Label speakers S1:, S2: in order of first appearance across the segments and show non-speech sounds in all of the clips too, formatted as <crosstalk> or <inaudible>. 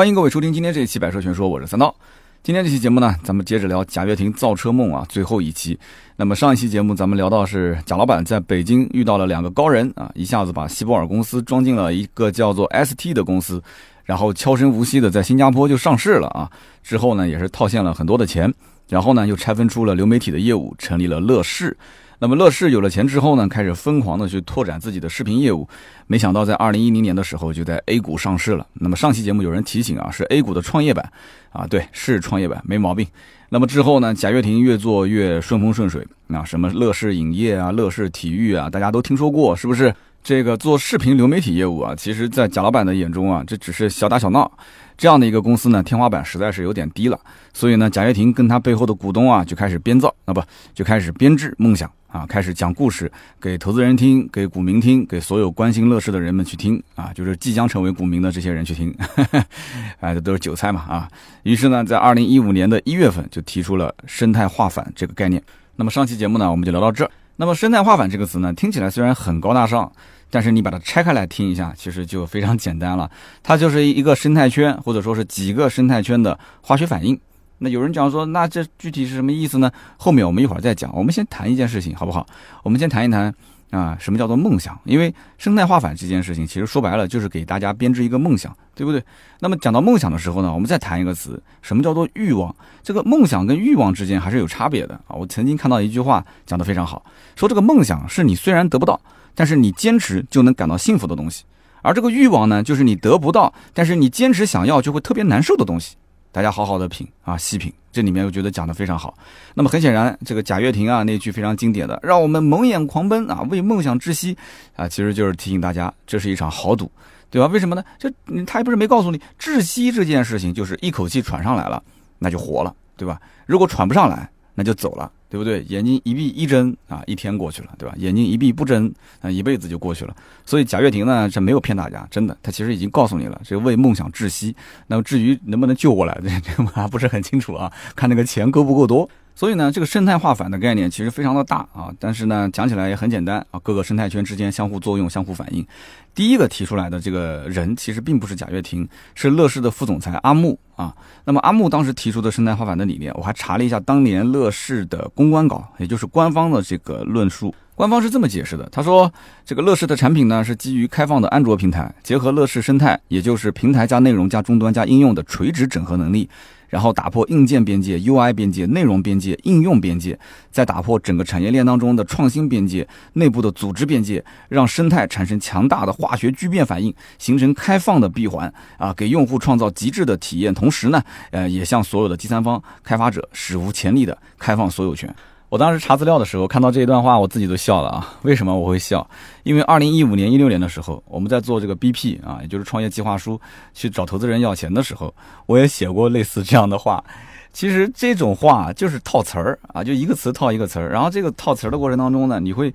S1: 欢迎各位收听今天这一期《百车全说》，我是三刀。今天这期节目呢，咱们接着聊贾跃亭造车梦啊，最后一期。那么上一期节目咱们聊到是贾老板在北京遇到了两个高人啊，一下子把希波尔公司装进了一个叫做 ST 的公司，然后悄声无息的在新加坡就上市了啊。之后呢，也是套现了很多的钱，然后呢又拆分出了流媒体的业务，成立了乐视。那么乐视有了钱之后呢，开始疯狂的去拓展自己的视频业务。没想到在二零一零年的时候就在 A 股上市了。那么上期节目有人提醒啊，是 A 股的创业板啊，对，是创业板，没毛病。那么之后呢，贾跃亭越做越顺风顺水啊，什么乐视影业啊、乐视体育啊，大家都听说过，是不是？这个做视频流媒体业务啊，其实在贾老板的眼中啊，这只是小打小闹。这样的一个公司呢，天花板实在是有点低了。所以呢，贾跃亭跟他背后的股东啊，就开始编造啊，不，就开始编制梦想。啊，开始讲故事给投资人听，给股民听，给所有关心乐视的人们去听啊，就是即将成为股民的这些人去听，哎，这都是韭菜嘛啊。于是呢，在二零一五年的一月份就提出了生态化反这个概念。那么上期节目呢，我们就聊到这儿。那么生态化反这个词呢，听起来虽然很高大上，但是你把它拆开来听一下，其实就非常简单了。<laughs> 它就是一个生态圈，或者说是几个生态圈的化学反应。那有人讲说，那这具体是什么意思呢？后面我们一会儿再讲。我们先谈一件事情，好不好？我们先谈一谈啊，什么叫做梦想？因为生态化反这件事情，其实说白了就是给大家编织一个梦想，对不对？那么讲到梦想的时候呢，我们再谈一个词，什么叫做欲望？这个梦想跟欲望之间还是有差别的啊。我曾经看到一句话讲得非常好，说这个梦想是你虽然得不到，但是你坚持就能感到幸福的东西，而这个欲望呢，就是你得不到，但是你坚持想要就会特别难受的东西。大家好好的品啊，细品，这里面我觉得讲的非常好。那么很显然，这个贾跃亭啊那句非常经典的“让我们蒙眼狂奔啊，为梦想窒息”，啊，其实就是提醒大家，这是一场豪赌，对吧？为什么呢？就他也不是没告诉你，窒息这件事情就是一口气喘上来了，那就活了，对吧？如果喘不上来，那就走了。对不对？眼睛一闭一睁啊，一天过去了，对吧？眼睛一闭不睁，啊，一辈子就过去了。所以贾跃亭呢，这没有骗大家，真的，他其实已经告诉你了，这为梦想窒息。那么至于能不能救过来，这这还不是很清楚啊，看那个钱够不够多。所以呢，这个生态化反的概念其实非常的大啊，但是呢，讲起来也很简单啊，各个生态圈之间相互作用、相互反应。第一个提出来的这个人其实并不是贾跃亭，是乐视的副总裁阿木啊。那么阿木当时提出的生态化反的理念，我还查了一下当年乐视的公关稿，也就是官方的这个论述。官方是这么解释的，他说这个乐视的产品呢是基于开放的安卓平台，结合乐视生态，也就是平台加内容加终端加应用的垂直整合能力。然后打破硬件边界、UI 边界、内容边界、应用边界，再打破整个产业链当中的创新边界、内部的组织边界，让生态产生强大的化学聚变反应，形成开放的闭环啊，给用户创造极致的体验，同时呢，呃，也向所有的第三方开发者史无前例的开放所有权。我当时查资料的时候看到这一段话，我自己都笑了啊！为什么我会笑？因为二零一五年、一六年的时候，我们在做这个 BP 啊，也就是创业计划书，去找投资人要钱的时候，我也写过类似这样的话。其实这种话就是套词儿啊，就一个词套一个词儿。然后这个套词儿的过程当中呢，你会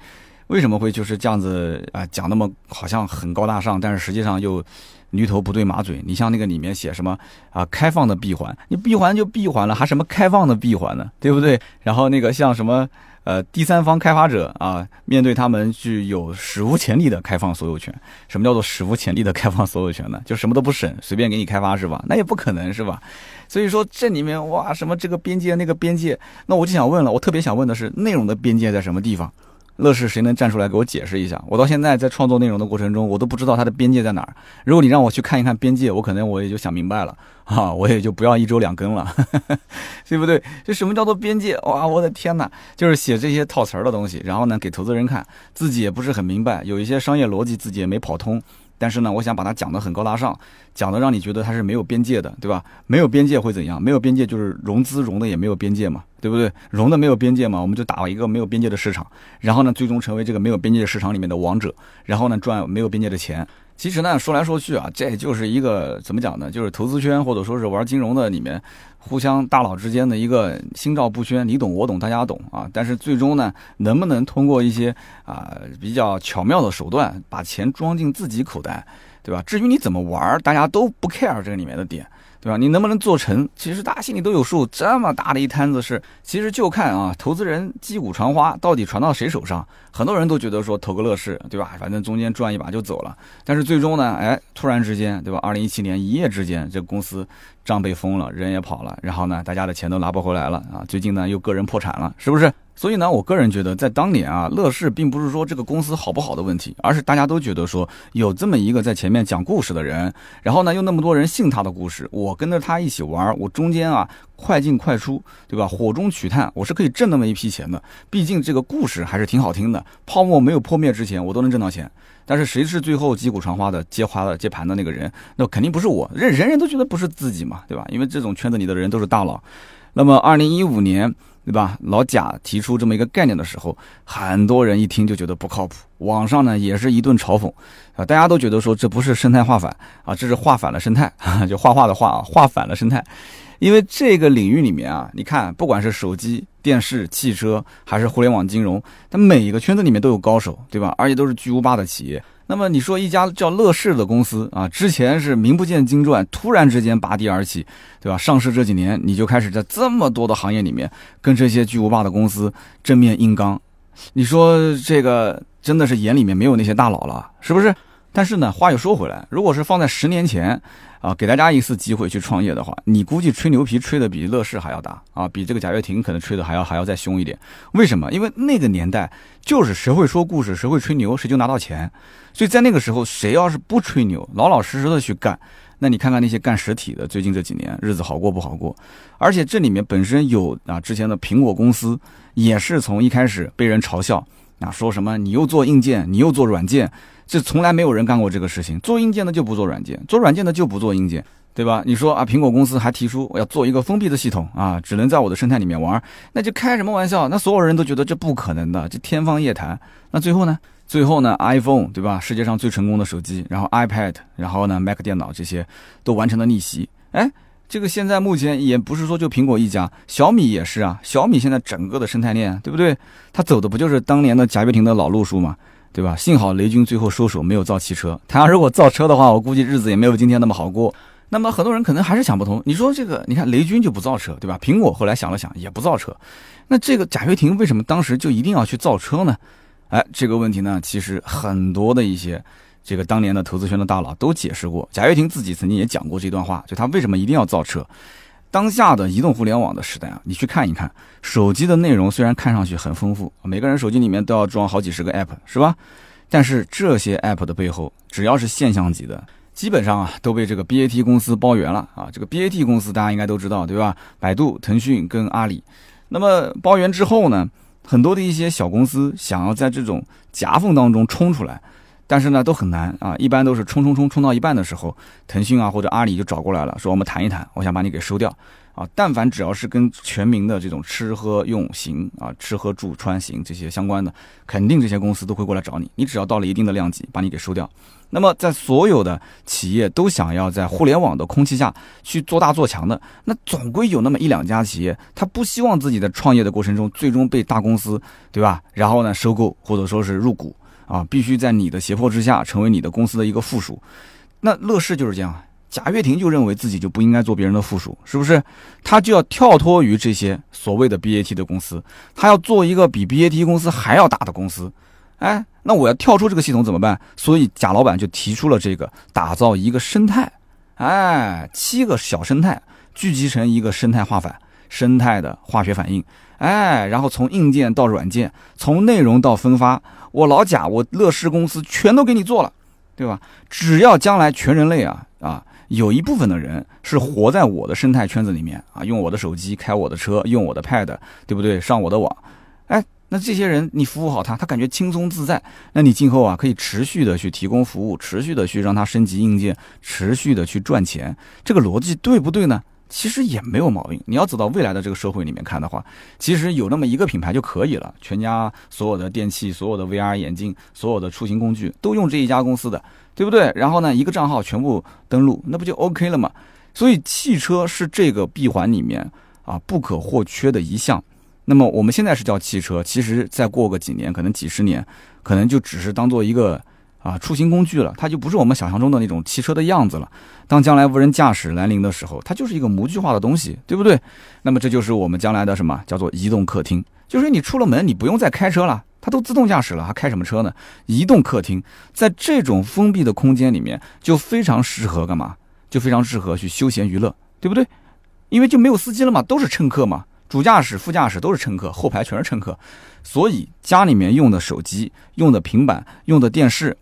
S1: 为什么会就是这样子啊讲那么好像很高大上，但是实际上又。驴头不对马嘴，你像那个里面写什么啊？开放的闭环，你闭环就闭环了，还什么开放的闭环呢？对不对？然后那个像什么呃第三方开发者啊，面对他们具有史无前例的开放所有权。什么叫做史无前例的开放所有权呢？就什么都不审，随便给你开发是吧？那也不可能是吧？所以说这里面哇，什么这个边界那个边界，那我就想问了，我特别想问的是内容的边界在什么地方？乐视谁能站出来给我解释一下？我到现在在创作内容的过程中，我都不知道它的边界在哪儿。如果你让我去看一看边界，我可能我也就想明白了啊，我也就不要一周两更了，<laughs> 对不对？这什么叫做边界？哇，我的天哪！就是写这些套词儿的东西，然后呢给投资人看，自己也不是很明白，有一些商业逻辑自己也没跑通。但是呢，我想把它讲的很高大上，讲的让你觉得它是没有边界的，对吧？没有边界会怎样？没有边界就是融资融的也没有边界嘛，对不对？融的没有边界嘛，我们就打一个没有边界的市场，然后呢，最终成为这个没有边界的市场里面的王者，然后呢，赚没有边界的钱。其实呢，说来说去啊，这就是一个怎么讲呢？就是投资圈或者说是玩金融的里面，互相大佬之间的一个心照不宣，你懂我懂大家懂啊。但是最终呢，能不能通过一些啊比较巧妙的手段，把钱装进自己口袋，对吧？至于你怎么玩，大家都不 care 这个里面的点。对吧？你能不能做成？其实大家心里都有数。这么大的一摊子事，其实就看啊，投资人击鼓传花，到底传到谁手上？很多人都觉得说投个乐视，对吧？反正中间赚一把就走了。但是最终呢，哎，突然之间，对吧？二零一七年一夜之间，这公司账被封了，人也跑了，然后呢，大家的钱都拿不回来了啊！最近呢，又个人破产了，是不是？所以呢，我个人觉得，在当年啊，乐视并不是说这个公司好不好的问题，而是大家都觉得说有这么一个在前面讲故事的人，然后呢，又那么多人信他的故事，我跟着他一起玩，我中间啊快进快出，对吧？火中取炭，我是可以挣那么一批钱的。毕竟这个故事还是挺好听的，泡沫没有破灭之前，我都能挣到钱。但是谁是最后击鼓传花的接花的接盘的那个人？那肯定不是我，人人人都觉得不是自己嘛，对吧？因为这种圈子里的人都是大佬。那么二零一五年。对吧？老贾提出这么一个概念的时候，很多人一听就觉得不靠谱，网上呢也是一顿嘲讽啊！大家都觉得说这不是生态画反啊，这是画反了生态，<laughs> 就画画的画啊，画反了生态。因为这个领域里面啊，你看，不管是手机、电视、汽车，还是互联网金融，它每一个圈子里面都有高手，对吧？而且都是巨无霸的企业。那么你说一家叫乐视的公司啊，之前是名不见经传，突然之间拔地而起，对吧？上市这几年你就开始在这么多的行业里面跟这些巨无霸的公司正面硬刚，你说这个真的是眼里面没有那些大佬了，是不是？但是呢，话又说回来，如果是放在十年前。啊，给大家一次机会去创业的话，你估计吹牛皮吹的比乐视还要大啊，比这个贾跃亭可能吹的还要还要再凶一点。为什么？因为那个年代就是谁会说故事，谁会吹牛，谁就拿到钱。所以在那个时候，谁要是不吹牛，老老实实的去干，那你看看那些干实体的，最近这几年日子好过不好过？而且这里面本身有啊，之前的苹果公司也是从一开始被人嘲笑啊，说什么你又做硬件，你又做软件。这从来没有人干过这个事情，做硬件的就不做软件，做软件的就不做硬件，对吧？你说啊，苹果公司还提出我要做一个封闭的系统啊，只能在我的生态里面玩，那就开什么玩笑？那所有人都觉得这不可能的，这天方夜谭。那最后呢？最后呢？iPhone 对吧？世界上最成功的手机，然后 iPad，然后呢，Mac 电脑这些都完成了逆袭。哎，这个现在目前也不是说就苹果一家，小米也是啊。小米现在整个的生态链，对不对？它走的不就是当年的贾跃亭的老路数吗？对吧？幸好雷军最后收手，没有造汽车。他要如果造车的话，我估计日子也没有今天那么好过。那么很多人可能还是想不通，你说这个，你看雷军就不造车，对吧？苹果后来想了想，也不造车。那这个贾跃亭为什么当时就一定要去造车呢？哎，这个问题呢，其实很多的一些这个当年的投资圈的大佬都解释过。贾跃亭自己曾经也讲过这段话，就他为什么一定要造车。当下的移动互联网的时代啊，你去看一看，手机的内容虽然看上去很丰富，每个人手机里面都要装好几十个 app，是吧？但是这些 app 的背后，只要是现象级的，基本上啊都被这个 BAT 公司包圆了啊。这个 BAT 公司大家应该都知道，对吧？百度、腾讯跟阿里。那么包圆之后呢，很多的一些小公司想要在这种夹缝当中冲出来。但是呢，都很难啊！一般都是冲冲冲冲到一半的时候，腾讯啊或者阿里就找过来了，说我们谈一谈，我想把你给收掉啊。但凡只要是跟全民的这种吃喝用行啊、吃喝住穿行这些相关的，肯定这些公司都会过来找你。你只要到了一定的量级，把你给收掉。那么在所有的企业都想要在互联网的空气下去做大做强的，那总归有那么一两家企业，他不希望自己在创业的过程中最终被大公司，对吧？然后呢收购或者说是入股。啊，必须在你的胁迫之下成为你的公司的一个附属。那乐视就是这样，贾跃亭就认为自己就不应该做别人的附属，是不是？他就要跳脱于这些所谓的 BAT 的公司，他要做一个比 BAT 公司还要大的公司。哎，那我要跳出这个系统怎么办？所以贾老板就提出了这个打造一个生态，哎，七个小生态聚集成一个生态化反，生态的化学反应，哎，然后从硬件到软件，从内容到分发。我老贾，我乐视公司全都给你做了，对吧？只要将来全人类啊啊，有一部分的人是活在我的生态圈子里面啊，用我的手机开我的车，用我的 pad，对不对？上我的网，哎，那这些人你服务好他，他感觉轻松自在，那你今后啊可以持续的去提供服务，持续的去让他升级硬件，持续的去赚钱，这个逻辑对不对呢？其实也没有毛病。你要走到未来的这个社会里面看的话，其实有那么一个品牌就可以了。全家所有的电器、所有的 VR 眼镜、所有的出行工具都用这一家公司的，对不对？然后呢，一个账号全部登录，那不就 OK 了吗？所以汽车是这个闭环里面啊不可或缺的一项。那么我们现在是叫汽车，其实再过个几年，可能几十年，可能就只是当做一个。啊，出行工具了，它就不是我们想象中的那种汽车的样子了。当将来无人驾驶来临的时候，它就是一个模具化的东西，对不对？那么这就是我们将来的什么叫做移动客厅？就是你出了门，你不用再开车了，它都自动驾驶了，还开什么车呢？移动客厅在这种封闭的空间里面，就非常适合干嘛？就非常适合去休闲娱乐，对不对？因为就没有司机了嘛，都是乘客嘛，主驾驶、副驾驶都是乘客，后排全是乘客，所以家里面用的手机、用的平板、用的电视，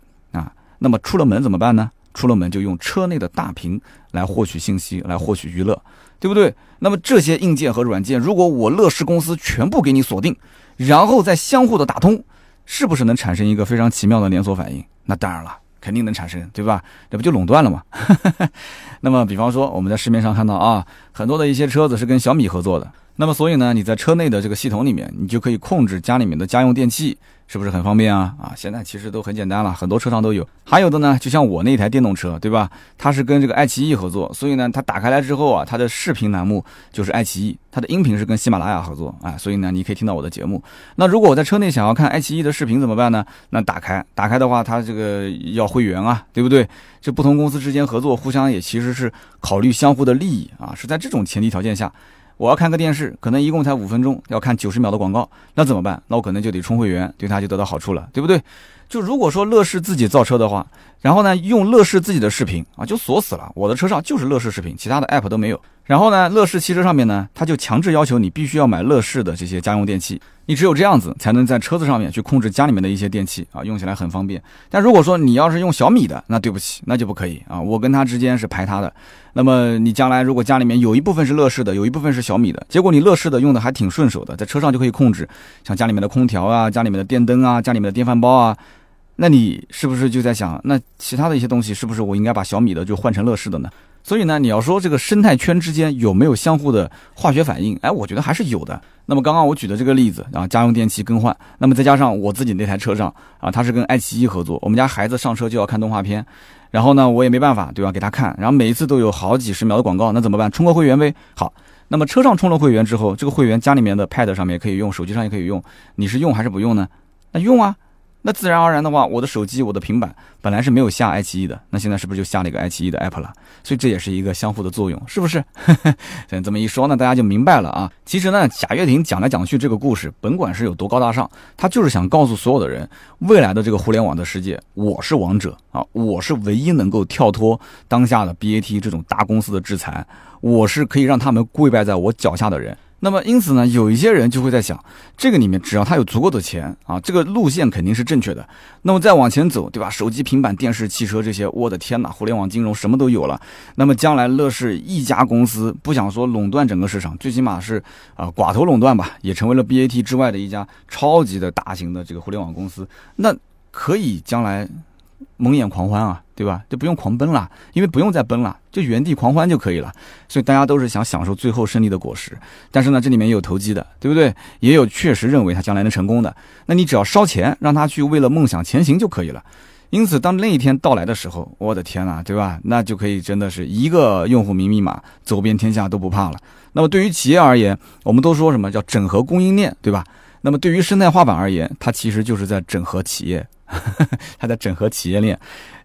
S1: 那么出了门怎么办呢？出了门就用车内的大屏来获取信息，来获取娱乐，对不对？那么这些硬件和软件，如果我乐视公司全部给你锁定，然后再相互的打通，是不是能产生一个非常奇妙的连锁反应？那当然了。肯定能产生，对吧？这不就垄断了吗？<laughs> 那么，比方说我们在市面上看到啊，很多的一些车子是跟小米合作的。那么，所以呢，你在车内的这个系统里面，你就可以控制家里面的家用电器。是不是很方便啊？啊，现在其实都很简单了，很多车上都有。还有的呢，就像我那台电动车，对吧？它是跟这个爱奇艺合作，所以呢，它打开来之后啊，它的视频栏目就是爱奇艺，它的音频是跟喜马拉雅合作啊，所以呢，你可以听到我的节目。那如果我在车内想要看爱奇艺的视频怎么办呢？那打开，打开的话，它这个要会员啊，对不对？这不同公司之间合作，互相也其实是考虑相互的利益啊，是在这种前提条件下。我要看个电视，可能一共才五分钟，要看九十秒的广告，那怎么办？那我可能就得充会员，对他就得到好处了，对不对？就如果说乐视自己造车的话，然后呢，用乐视自己的视频啊，就锁死了。我的车上就是乐视视频，其他的 app 都没有。然后呢，乐视汽车上面呢，它就强制要求你必须要买乐视的这些家用电器。你只有这样子，才能在车子上面去控制家里面的一些电器啊，用起来很方便。但如果说你要是用小米的，那对不起，那就不可以啊。我跟它之间是排他的。那么你将来如果家里面有一部分是乐视的，有一部分是小米的，结果你乐视的用的还挺顺手的，在车上就可以控制，像家里面的空调啊、家里面的电灯啊、家里面的电饭煲啊。那你是不是就在想，那其他的一些东西是不是我应该把小米的就换成乐视的呢？<laughs> 所以呢，你要说这个生态圈之间有没有相互的化学反应？哎，我觉得还是有的。那么刚刚我举的这个例子啊，家用电器更换，那么再加上我自己那台车上啊，它是跟爱奇艺合作，我们家孩子上车就要看动画片，然后呢，我也没办法，对吧？给他看，然后每一次都有好几十秒的广告，那怎么办？充个会员呗。好，那么车上充了会员之后，这个会员家里面的 Pad 上面可以用，手机上也可以用，你是用还是不用呢？那用啊。那自然而然的话，我的手机、我的平板本来是没有下爱奇艺的，那现在是不是就下了一个爱奇艺的 app 了？所以这也是一个相互的作用，是不是？<laughs> 这么一说呢，大家就明白了啊。其实呢，贾跃亭讲来讲去这个故事，甭管是有多高大上，他就是想告诉所有的人，未来的这个互联网的世界，我是王者啊，我是唯一能够跳脱当下的 BAT 这种大公司的制裁，我是可以让他们跪拜在我脚下的人。那么，因此呢，有一些人就会在想，这个里面只要他有足够的钱啊，这个路线肯定是正确的。那么再往前走，对吧？手机、平板、电视、汽车这些，我的天哪，互联网金融什么都有了。那么将来乐视一家公司，不想说垄断整个市场，最起码是啊寡头垄断吧，也成为了 BAT 之外的一家超级的大型的这个互联网公司，那可以将来。蒙眼狂欢啊，对吧？就不用狂奔了，因为不用再奔了，就原地狂欢就可以了。所以大家都是想享受最后胜利的果实。但是呢，这里面也有投机的，对不对？也有确实认为他将来能成功的。那你只要烧钱，让他去为了梦想前行就可以了。因此，当那一天到来的时候，我的天呐，对吧？那就可以真的是一个用户名密码走遍天下都不怕了。那么对于企业而言，我们都说什么叫整合供应链，对吧？那么对于生态画板而言，它其实就是在整合企业。<laughs> 他在整合企业链，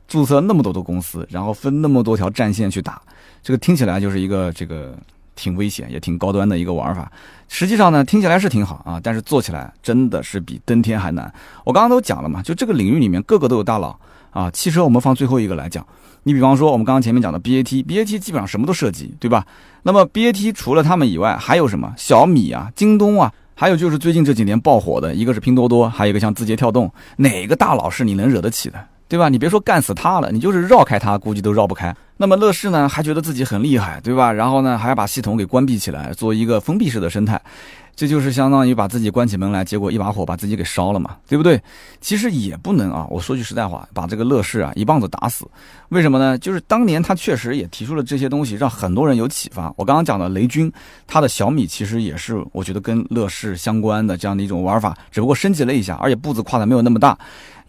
S1: 注册那么多的公司，然后分那么多条战线去打，这个听起来就是一个这个挺危险也挺高端的一个玩法。实际上呢，听起来是挺好啊，但是做起来真的是比登天还难。我刚刚都讲了嘛，就这个领域里面个个都有大佬啊。汽车我们放最后一个来讲，你比方说我们刚刚前面讲的 BAT，BAT 基本上什么都涉及，对吧？那么 BAT 除了他们以外，还有什么？小米啊，京东啊。还有就是最近这几年爆火的，一个是拼多多，还有一个像字节跳动，哪个大佬是你能惹得起的，对吧？你别说干死他了，你就是绕开他，估计都绕不开。那么乐视呢，还觉得自己很厉害，对吧？然后呢，还要把系统给关闭起来，做一个封闭式的生态。这就是相当于把自己关起门来，结果一把火把自己给烧了嘛，对不对？其实也不能啊，我说句实在话，把这个乐视啊一棒子打死。为什么呢？就是当年他确实也提出了这些东西，让很多人有启发。我刚刚讲的雷军，他的小米其实也是我觉得跟乐视相关的这样的一种玩法，只不过升级了一下，而且步子跨的没有那么大。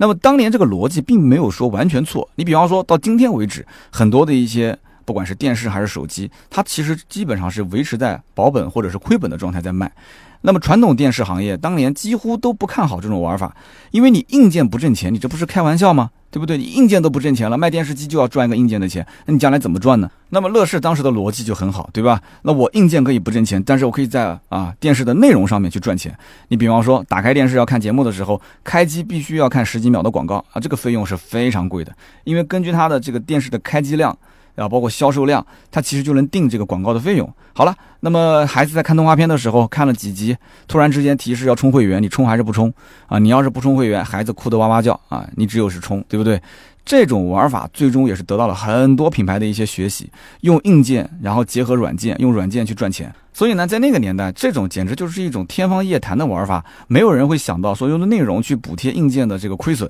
S1: 那么当年这个逻辑并没有说完全错。你比方说到今天为止，很多的一些。不管是电视还是手机，它其实基本上是维持在保本或者是亏本的状态在卖。那么传统电视行业当年几乎都不看好这种玩法，因为你硬件不挣钱，你这不是开玩笑吗？对不对？你硬件都不挣钱了，卖电视机就要赚一个硬件的钱，那你将来怎么赚呢？那么乐视当时的逻辑就很好，对吧？那我硬件可以不挣钱，但是我可以在啊电视的内容上面去赚钱。你比方说打开电视要看节目的时候，开机必须要看十几秒的广告啊，这个费用是非常贵的，因为根据它的这个电视的开机量。啊，包括销售量，它其实就能定这个广告的费用。好了，那么孩子在看动画片的时候，看了几集，突然之间提示要充会员，你充还是不充？啊，你要是不充会员，孩子哭得哇哇叫啊，你只有是充，对不对？这种玩法最终也是得到了很多品牌的一些学习，用硬件然后结合软件，用软件去赚钱。所以呢，在那个年代，这种简直就是一种天方夜谭的玩法，没有人会想到说用的内容去补贴硬件的这个亏损。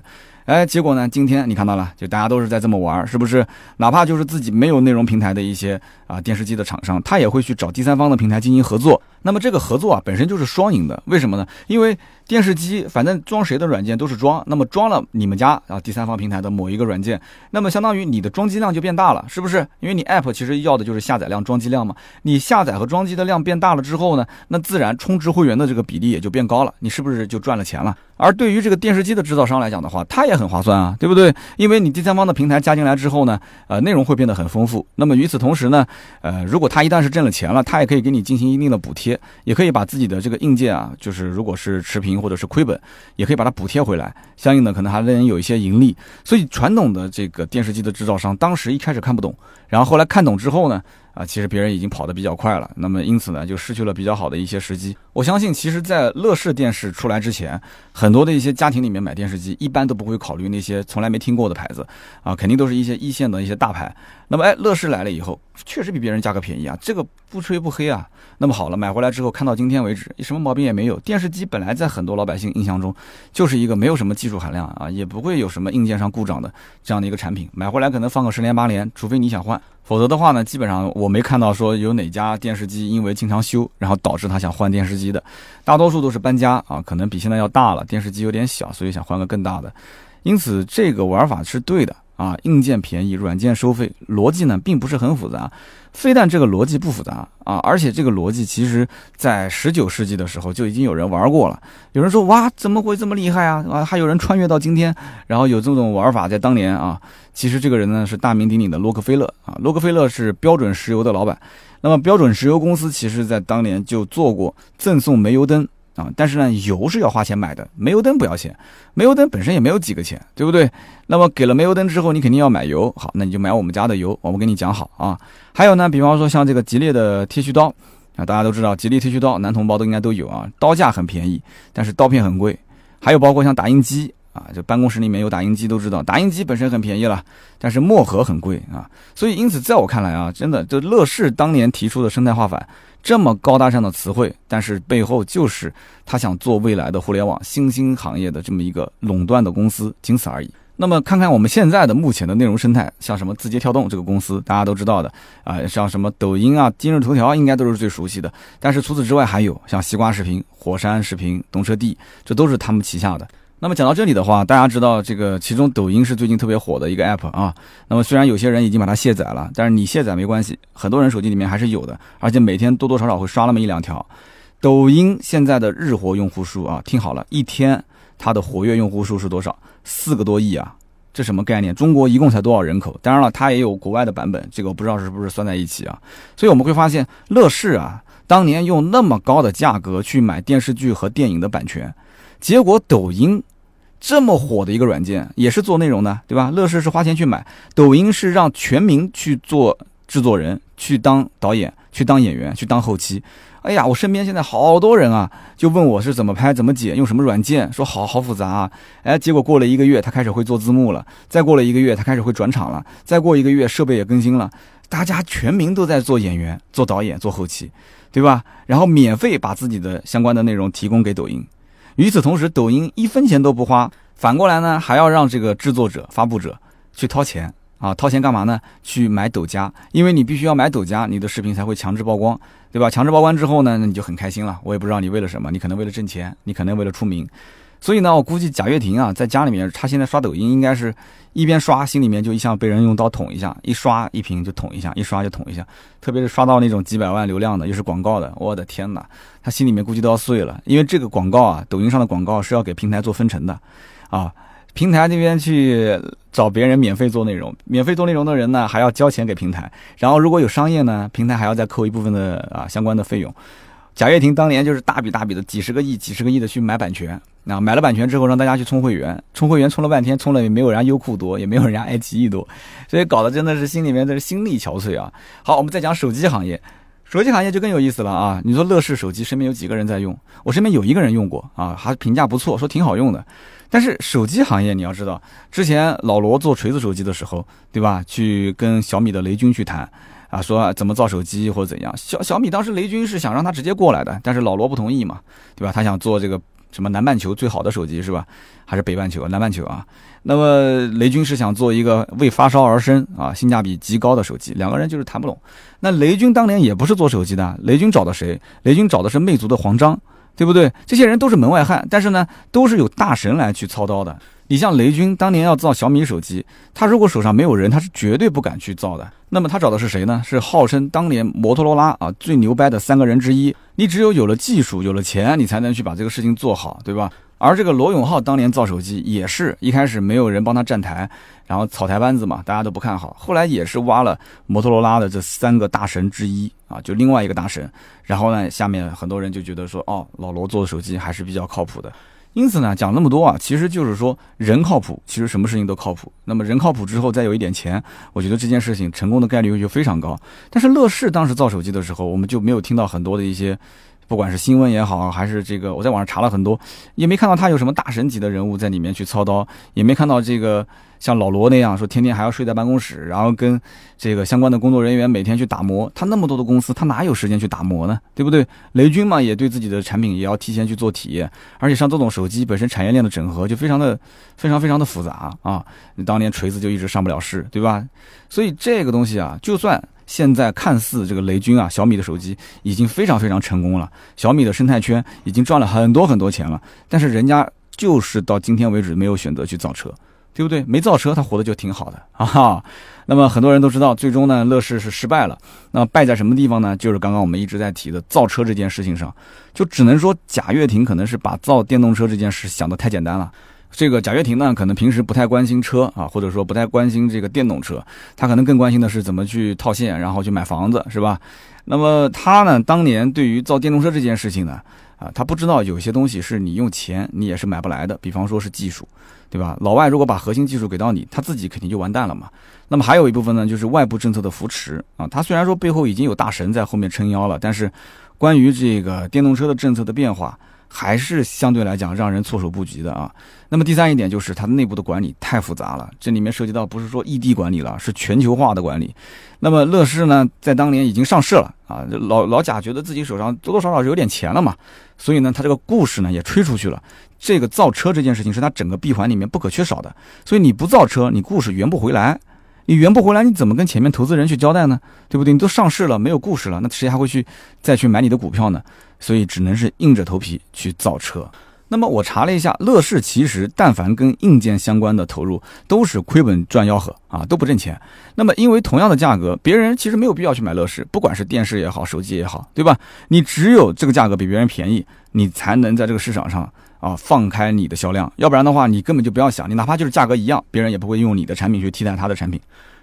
S1: 哎，结果呢？今天你看到了，就大家都是在这么玩，是不是？哪怕就是自己没有内容平台的一些啊电视机的厂商，他也会去找第三方的平台进行合作。那么这个合作啊，本身就是双赢的。为什么呢？因为电视机反正装谁的软件都是装，那么装了你们家啊第三方平台的某一个软件，那么相当于你的装机量就变大了，是不是？因为你 App 其实要的就是下载量、装机量嘛。你下载和装机的量变大了之后呢，那自然充值会员的这个比例也就变高了，你是不是就赚了钱了？而对于这个电视机的制造商来讲的话，它也很划算啊，对不对？因为你第三方的平台加进来之后呢，呃，内容会变得很丰富。那么与此同时呢，呃，如果他一旦是挣了钱了，他也可以给你进行一定的补贴，也可以把自己的这个硬件啊，就是如果是持平或者是亏本，也可以把它补贴回来。相应的，可能还能有一些盈利。所以传统的这个电视机的制造商，当时一开始看不懂，然后后来看懂之后呢？啊，其实别人已经跑得比较快了，那么因此呢，就失去了比较好的一些时机。我相信，其实，在乐视电视出来之前，很多的一些家庭里面买电视机，一般都不会考虑那些从来没听过的牌子，啊，肯定都是一些一线的一些大牌。那么，哎，乐视来了以后，确实比别人价格便宜啊，这个不吹不黑啊。那么好了，买回来之后看到今天为止，什么毛病也没有。电视机本来在很多老百姓印象中，就是一个没有什么技术含量啊，也不会有什么硬件上故障的这样的一个产品。买回来可能放个十年八年，除非你想换。否则的话呢，基本上我没看到说有哪家电视机因为经常修，然后导致他想换电视机的，大多数都是搬家啊，可能比现在要大了，电视机有点小，所以想换个更大的。因此这个玩法是对的啊，硬件便宜，软件收费，逻辑呢并不是很复杂。非但这个逻辑不复杂啊，而且这个逻辑其实在十九世纪的时候就已经有人玩过了。有人说哇，怎么会这么厉害啊？啊，还有人穿越到今天，然后有这种玩法在当年啊。其实这个人呢是大名鼎鼎的洛克菲勒啊，洛克菲勒是标准石油的老板。那么标准石油公司其实在当年就做过赠送煤油灯。啊，但是呢，油是要花钱买的，煤油灯不要钱，煤油灯本身也没有几个钱，对不对？那么给了煤油灯之后，你肯定要买油，好，那你就买我们家的油，我们跟你讲好啊。还有呢，比方说像这个吉列的剃须刀啊，大家都知道，吉列剃须刀，男同胞都应该都有啊，刀架很便宜，但是刀片很贵。还有包括像打印机啊，就办公室里面有打印机都知道，打印机本身很便宜了，但是墨盒很贵啊。所以因此，在我看来啊，真的，就乐视当年提出的生态化反。这么高大上的词汇，但是背后就是他想做未来的互联网新兴行业的这么一个垄断的公司，仅此而已。那么看看我们现在的目前的内容生态，像什么字节跳动这个公司，大家都知道的啊，像什么抖音啊、今日头条应该都是最熟悉的。但是除此之外，还有像西瓜视频、火山视频、动车帝，这都是他们旗下的。那么讲到这里的话，大家知道这个其中抖音是最近特别火的一个 app 啊。那么虽然有些人已经把它卸载了，但是你卸载没关系，很多人手机里面还是有的，而且每天多多少少会刷那么一两条。抖音现在的日活用户数啊，听好了，一天它的活跃用户数是多少？四个多亿啊！这什么概念？中国一共才多少人口？当然了，它也有国外的版本，这个我不知道是不是算在一起啊。所以我们会发现，乐视啊，当年用那么高的价格去买电视剧和电影的版权，结果抖音。这么火的一个软件，也是做内容的，对吧？乐视是花钱去买，抖音是让全民去做制作人，去当导演，去当演员，去当后期。哎呀，我身边现在好多人啊，就问我是怎么拍、怎么剪、用什么软件，说好好复杂啊。哎，结果过了一个月，他开始会做字幕了；再过了一个月，他开始会转场了；再过一个月，设备也更新了。大家全民都在做演员、做导演、做后期，对吧？然后免费把自己的相关的内容提供给抖音。与此同时，抖音一分钱都不花，反过来呢，还要让这个制作者、发布者去掏钱啊！掏钱干嘛呢？去买抖加，因为你必须要买抖加，你的视频才会强制曝光，对吧？强制曝光之后呢，那你就很开心了。我也不知道你为了什么，你可能为了挣钱，你可能为了出名。所以呢，我估计贾跃亭啊，在家里面，他现在刷抖音，应该是一边刷，心里面就像被人用刀捅一下，一刷一屏就捅一下，一刷就捅一下。特别是刷到那种几百万流量的，又是广告的，我的天哪，他心里面估计都要碎了。因为这个广告啊，抖音上的广告是要给平台做分成的，啊，平台那边去找别人免费做内容，免费做内容的人呢，还要交钱给平台，然后如果有商业呢，平台还要再扣一部分的啊相关的费用。贾跃亭当年就是大笔大笔的几十个亿、几十个亿的去买版权，那买了版权之后让大家去充会员，充会员充了半天，充了也没有人家优酷多，也没有人家爱奇艺多，所以搞得真的是心里面的心力憔悴啊。好，我们再讲手机行业，手机行业就更有意思了啊。你说乐视手机身边有几个人在用？我身边有一个人用过啊，还评价不错，说挺好用的。但是手机行业你要知道，之前老罗做锤子手机的时候，对吧？去跟小米的雷军去谈。啊，说怎么造手机或者怎样？小小米当时雷军是想让他直接过来的，但是老罗不同意嘛，对吧？他想做这个什么南半球最好的手机是吧？还是北半球、南半球啊？那么雷军是想做一个为发烧而生啊，性价比极高的手机，两个人就是谈不拢。那雷军当年也不是做手机的，雷军找的谁？雷军找的是魅族的黄章，对不对？这些人都是门外汉，但是呢，都是有大神来去操刀的。你像雷军当年要造小米手机，他如果手上没有人，他是绝对不敢去造的。那么他找的是谁呢？是号称当年摩托罗拉啊最牛掰的三个人之一。你只有有了技术，有了钱，你才能去把这个事情做好，对吧？而这个罗永浩当年造手机也是一开始没有人帮他站台，然后草台班子嘛，大家都不看好。后来也是挖了摩托罗拉的这三个大神之一啊，就另外一个大神。然后呢，下面很多人就觉得说，哦，老罗做的手机还是比较靠谱的。因此呢，讲那么多啊，其实就是说人靠谱，其实什么事情都靠谱。那么人靠谱之后，再有一点钱，我觉得这件事情成功的概率就非常高。但是乐视当时造手机的时候，我们就没有听到很多的一些。不管是新闻也好，还是这个，我在网上查了很多，也没看到他有什么大神级的人物在里面去操刀，也没看到这个像老罗那样说天天还要睡在办公室，然后跟这个相关的工作人员每天去打磨。他那么多的公司，他哪有时间去打磨呢？对不对？雷军嘛，也对自己的产品也要提前去做体验，而且像这种手机本身产业链的整合就非常的非常非常的复杂啊。当年锤子就一直上不了市，对吧？所以这个东西啊，就算。现在看似这个雷军啊，小米的手机已经非常非常成功了，小米的生态圈已经赚了很多很多钱了。但是人家就是到今天为止没有选择去造车，对不对？没造车，他活的就挺好的啊。那么很多人都知道，最终呢，乐视是失败了。那败在什么地方呢？就是刚刚我们一直在提的造车这件事情上，就只能说贾跃亭可能是把造电动车这件事想得太简单了。这个贾跃亭呢，可能平时不太关心车啊，或者说不太关心这个电动车，他可能更关心的是怎么去套现，然后去买房子，是吧？那么他呢，当年对于造电动车这件事情呢，啊，他不知道有些东西是你用钱你也是买不来的，比方说是技术，对吧？老外如果把核心技术给到你，他自己肯定就完蛋了嘛。那么还有一部分呢，就是外部政策的扶持啊，他虽然说背后已经有大神在后面撑腰了，但是关于这个电动车的政策的变化。还是相对来讲让人措手不及的啊。那么第三一点就是它内部的管理太复杂了，这里面涉及到不是说异地管理了，是全球化的管理。那么乐视呢，在当年已经上市了啊，老老贾觉得自己手上多多少少是有点钱了嘛，所以呢，他这个故事呢也吹出去了。这个造车这件事情是他整个闭环里面不可缺少的，所以你不造车，你故事圆不回来。你圆不回来，你怎么跟前面投资人去交代呢？对不对？你都上市了，没有故事了，那谁还会去再去买你的股票呢？所以只能是硬着头皮去造车。那么我查了一下，乐视其实但凡跟硬件相关的投入都是亏本赚吆喝啊，都不挣钱。那么因为同样的价格，别人其实没有必要去买乐视，不管是电视也好，手机也好，对吧？你只有这个价格比别人便宜，你才能在这个市场上。啊，放开你的销量，要不然的话，你根本就不要想，你哪怕就是价格一样，别人也不会用你的产品去替代他的产品。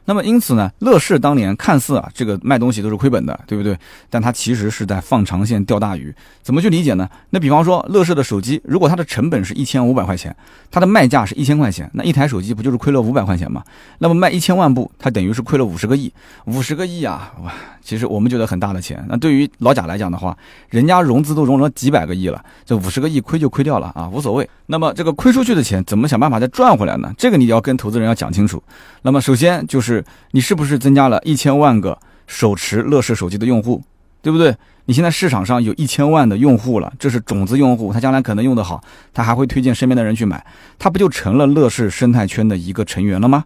S1: 那么因此呢，乐视当年看似啊，这个卖东西都是亏本的，对不对？但它其实是在放长线钓大鱼。怎么去理解呢？那比方说，乐视的手机，如果它的成本是一千五百块钱，它的卖价是一千块钱，那一台手机不就是亏了五百块钱吗？那么卖一千万部，它等于是亏了五十个亿，五十个亿啊！哇，其实我们觉得很大的钱。那对于老贾来讲的话，人家融资都融了几百个亿了，这五十个亿亏就亏掉了啊，无所谓。那么这个亏出去的钱怎么想办法再赚回来呢？这个你要跟投资人要讲清楚。那么首先就是你是不是增加了一千万个手持乐视手机的用户，对不对？你现在市场上有一千万的用户了，这是种子用户，他将来可能用得好，他还会推荐身边的人去买，他不就成了乐视生态圈的一个成员了吗？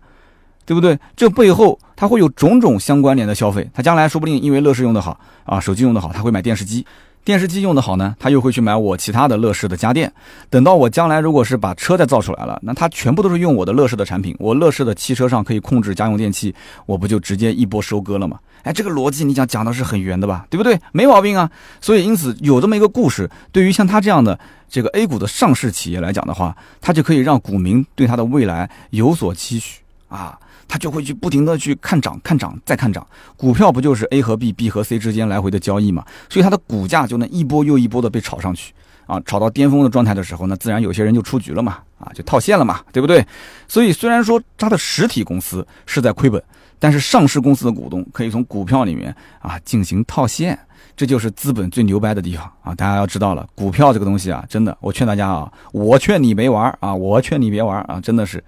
S1: 对不对？这背后他会有种种相关联的消费，他将来说不定因为乐视用得好啊，手机用得好，他会买电视机。电视机用的好呢，他又会去买我其他的乐视的家电。等到我将来如果是把车再造出来了，那他全部都是用我的乐视的产品。我乐视的汽车上可以控制家用电器，我不就直接一波收割了吗？哎，这个逻辑你讲讲的是很圆的吧？对不对？没毛病啊。所以因此有这么一个故事，对于像他这样的这个 A 股的上市企业来讲的话，他就可以让股民对他的未来有所期许啊。他就会去不停的去看涨、看涨再看涨，股票不就是 A 和 B、B 和 C 之间来回的交易嘛？所以它的股价就能一波又一波的被炒上去啊！炒到巅峰的状态的时候呢，自然有些人就出局了嘛，啊，就套现了嘛，对不对？所以虽然说它的实体公司是在亏本，但是上市公司的股东可以从股票里面啊进行套现，这就是资本最牛掰的地方啊！大家要知道了，股票这个东西啊，真的，我劝大家啊，我劝你没玩啊，我劝你别玩啊，真的是。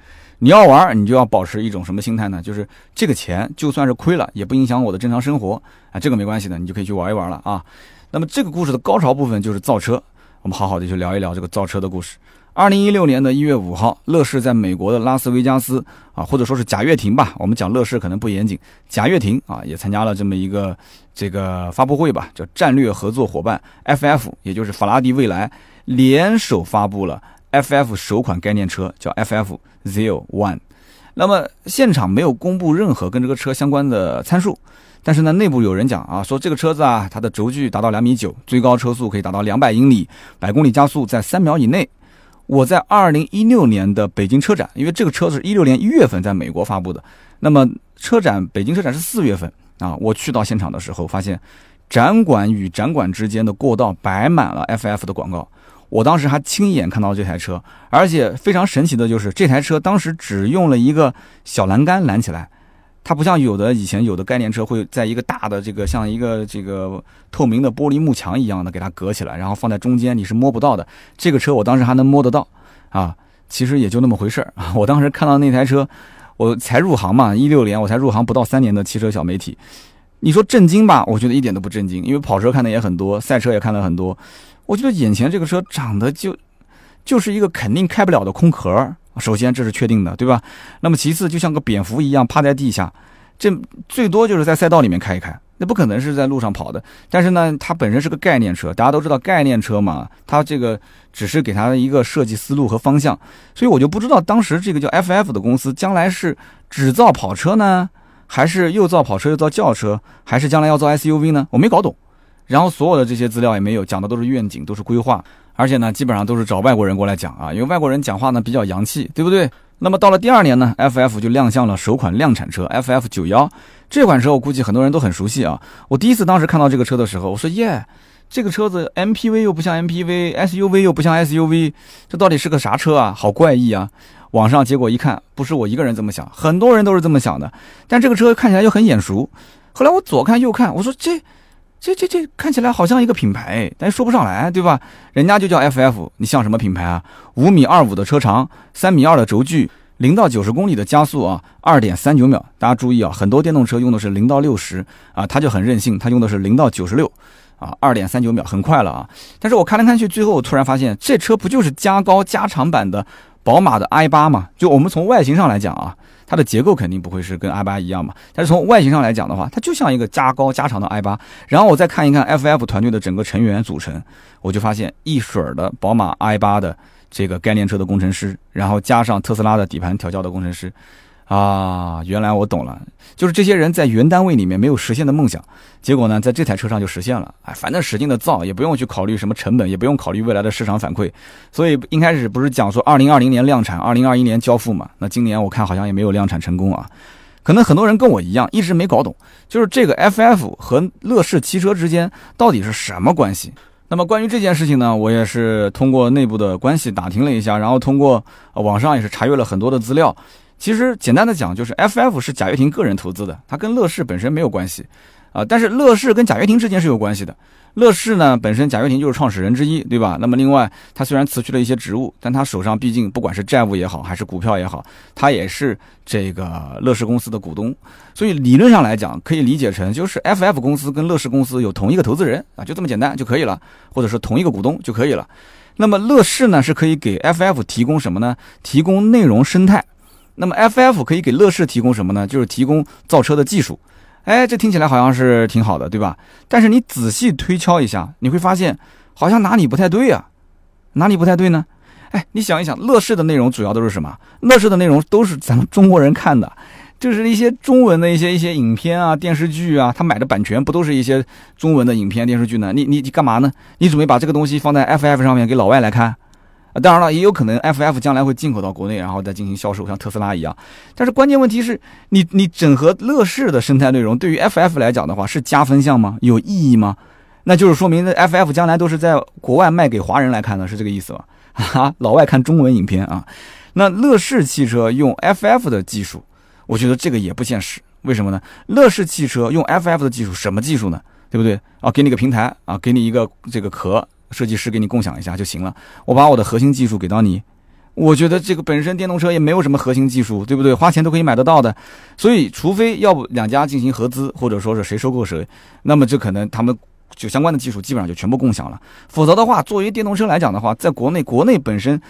S1: 你要玩，你就要保持一种什么心态呢？就是这个钱就算是亏了，也不影响我的正常生活啊，这个没关系的，你就可以去玩一玩了啊。那么这个故事的高潮部分就是造车，我们好好的去聊一聊这个造车的故事。二零一六年的一月五号，乐视在美国的拉斯维加斯啊，或者说是贾跃亭吧，我们讲乐视可能不严谨，贾跃亭啊也参加了这么一个这个发布会吧，叫战略合作伙伴 FF，也就是法拉第未来联手发布了。FF 首款概念车叫 FF Zero One，那么现场没有公布任何跟这个车相关的参数，但是呢，内部有人讲啊，说这个车子啊，它的轴距达到两米九，最高车速可以达到两百英里，百公里加速在三秒以内。我在二零一六年的北京车展，因为这个车子是一六年一月份在美国发布的，那么车展北京车展是四月份啊，我去到现场的时候，发现展馆与展馆之间的过道摆满了 FF 的广告。我当时还亲眼看到这台车，而且非常神奇的就是这台车当时只用了一个小栏杆拦起来，它不像有的以前有的概念车会在一个大的这个像一个这个透明的玻璃幕墙一样的给它隔起来，然后放在中间你是摸不到的。这个车我当时还能摸得到啊，其实也就那么回事儿。我当时看到那台车，我才入行嘛，一六年我才入行不到三年的汽车小媒体，你说震惊吧？我觉得一点都不震惊，因为跑车看的也很多，赛车也看了很多。我觉得眼前这个车长得就就是一个肯定开不了的空壳，首先这是确定的，对吧？那么其次就像个蝙蝠一样趴在地下，这最多就是在赛道里面开一开，那不可能是在路上跑的。但是呢，它本身是个概念车，大家都知道概念车嘛，它这个只是给它一个设计思路和方向，所以我就不知道当时这个叫 FF 的公司将来是只造跑车呢，还是又造跑车又造轿车，还是将来要造 SUV 呢？我没搞懂。然后所有的这些资料也没有讲的都是愿景，都是规划，而且呢，基本上都是找外国人过来讲啊，因为外国人讲话呢比较洋气，对不对？那么到了第二年呢，FF 就亮相了首款量产车 FF 九幺，这款车我估计很多人都很熟悉啊。我第一次当时看到这个车的时候，我说耶，这个车子 MPV 又不像 MPV，SUV 又不像 SUV，这到底是个啥车啊？好怪异啊！网上结果一看，不是我一个人这么想，很多人都是这么想的。但这个车看起来又很眼熟，后来我左看右看，我说这。这这这看起来好像一个品牌，但说不上来，对吧？人家就叫 FF，你像什么品牌啊？五米二五的车长，三米二的轴距，零到九十公里的加速啊，二点三九秒。大家注意啊，很多电动车用的是零到六十啊，它就很任性，它用的是零到九十六啊，二点三九秒，很快了啊。但是我看来看去，最后我突然发现，这车不就是加高加长版的宝马的 i 八吗？就我们从外形上来讲啊。它的结构肯定不会是跟 i 八一样嘛，但是从外形上来讲的话，它就像一个加高加长的 i 八。然后我再看一看 FF 团队的整个成员组成，我就发现一水儿的宝马 i 八的这个概念车的工程师，然后加上特斯拉的底盘调教的工程师。啊，原来我懂了，就是这些人在原单位里面没有实现的梦想，结果呢，在这台车上就实现了。哎，反正使劲的造，也不用去考虑什么成本，也不用考虑未来的市场反馈。所以一开始不是讲说二零二零年量产，二零二一年交付嘛？那今年我看好像也没有量产成功啊。可能很多人跟我一样，一直没搞懂，就是这个 FF 和乐视汽车之间到底是什么关系？那么关于这件事情呢，我也是通过内部的关系打听了一下，然后通过网上也是查阅了很多的资料。其实简单的讲，就是 FF 是贾跃亭个人投资的，它跟乐视本身没有关系，啊，但是乐视跟贾跃亭之间是有关系的。乐视呢，本身贾跃亭就是创始人之一，对吧？那么另外，他虽然辞去了一些职务，但他手上毕竟不管是债务也好，还是股票也好，他也是这个乐视公司的股东，所以理论上来讲，可以理解成就是 FF 公司跟乐视公司有同一个投资人啊，就这么简单就可以了，或者是同一个股东就可以了。那么乐视呢，是可以给 FF 提供什么呢？提供内容生态。那么，FF 可以给乐视提供什么呢？就是提供造车的技术，哎，这听起来好像是挺好的，对吧？但是你仔细推敲一下，你会发现好像哪里不太对啊？哪里不太对呢？哎，你想一想，乐视的内容主要都是什么？乐视的内容都是咱们中国人看的，就是一些中文的一些一些影片啊、电视剧啊，他买的版权不都是一些中文的影片、电视剧呢？你你你干嘛呢？你准备把这个东西放在 FF 上面给老外来看？啊，当然了，也有可能 FF 将来会进口到国内，然后再进行销售，像特斯拉一样。但是关键问题是你，你整合乐视的生态内容，对于 FF 来讲的话，是加分项吗？有意义吗？那就是说明，这 FF 将来都是在国外卖给华人来看的，是这个意思吧？<laughs> 哈，老外看中文影片啊。那乐视汽车用 FF 的技术，我觉得这个也不现实。为什么呢？乐视汽车用 FF 的技术，什么技术呢？对不对？啊，给你个平台啊，给你一个这个壳。设计师给你共享一下就行了，我把我的核心技术给到你，我觉得这个本身电动车也没有什么核心技术，对不对？花钱都可以买得到的，所以除非要不两家进行合资，或者说是谁收购谁，那么这可能他们就相关的技术基本上就全部共享了。否则的话，作为电动车来讲的话，在国内国内本身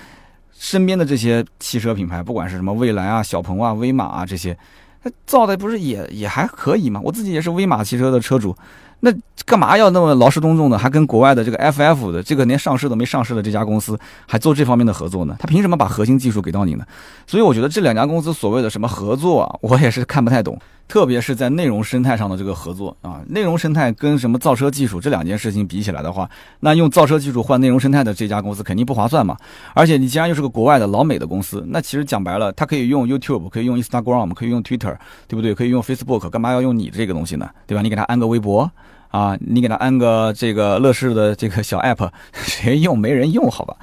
S1: 身边的这些汽车品牌，不管是什么蔚来啊、小鹏啊、威马啊这些，造的不是也也还可以吗？我自己也是威马汽车的车主。那干嘛要那么劳师动众的，还跟国外的这个 FF 的这个连上市都没上市的这家公司还做这方面的合作呢？他凭什么把核心技术给到你呢？所以我觉得这两家公司所谓的什么合作啊，我也是看不太懂。特别是在内容生态上的这个合作啊，内容生态跟什么造车技术这两件事情比起来的话，那用造车技术换内容生态的这家公司肯定不划算嘛。而且你既然又是个国外的老美的公司，那其实讲白了，它可以用 YouTube，可以用 Instagram，可以用 Twitter，对不对？可以用 Facebook，干嘛要用你这个东西呢？对吧？你给他安个微博。啊，你给他安个这个乐视的这个小 app，<laughs> 谁用？没人用，好吧？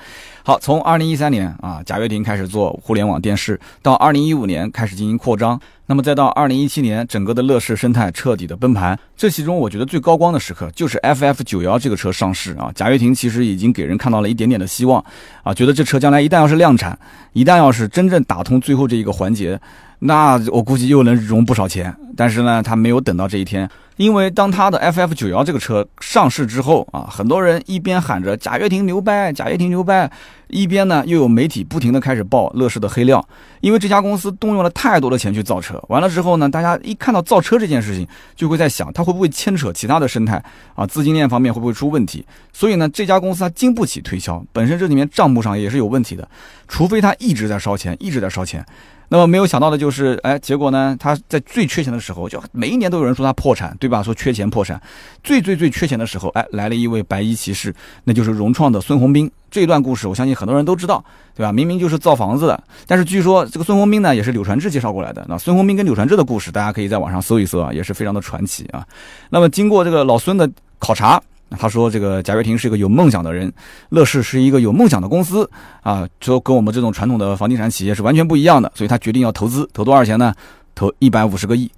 S1: 好，从二零一三年啊，贾跃亭开始做互联网电视，到二零一五年开始进行扩张，那么再到二零一七年，整个的乐视生态彻底的崩盘。这其中我觉得最高光的时刻就是 FF 九幺这个车上市啊，贾跃亭其实已经给人看到了一点点的希望啊，觉得这车将来一旦要是量产，一旦要是真正打通最后这一个环节，那我估计又能融不少钱。但是呢，他没有等到这一天。因为当他的 FF 九幺这个车上市之后啊，很多人一边喊着贾跃亭牛掰，贾跃亭牛掰，一边呢又有媒体不停的开始爆乐视的黑料。因为这家公司动用了太多的钱去造车，完了之后呢，大家一看到造车这件事情，就会在想，它会不会牵扯其他的生态啊，资金链方面会不会出问题？所以呢，这家公司它经不起推销，本身这里面账目上也是有问题的，除非它一直在烧钱，一直在烧钱。那么没有想到的就是，哎，结果呢？他在最缺钱的时候，就每一年都有人说他破产，对吧？说缺钱破产。最最最缺钱的时候，哎，来了一位白衣骑士，那就是融创的孙宏斌。这一段故事，我相信很多人都知道，对吧？明明就是造房子的，但是据说这个孙宏斌呢，也是柳传志介绍过来的。那孙宏斌跟柳传志的故事，大家可以在网上搜一搜啊，也是非常的传奇啊。那么经过这个老孙的考察。他说：“这个贾跃亭是一个有梦想的人，乐视是一个有梦想的公司啊，就跟我们这种传统的房地产企业是完全不一样的，所以他决定要投资，投多少钱呢？投一百五十个亿。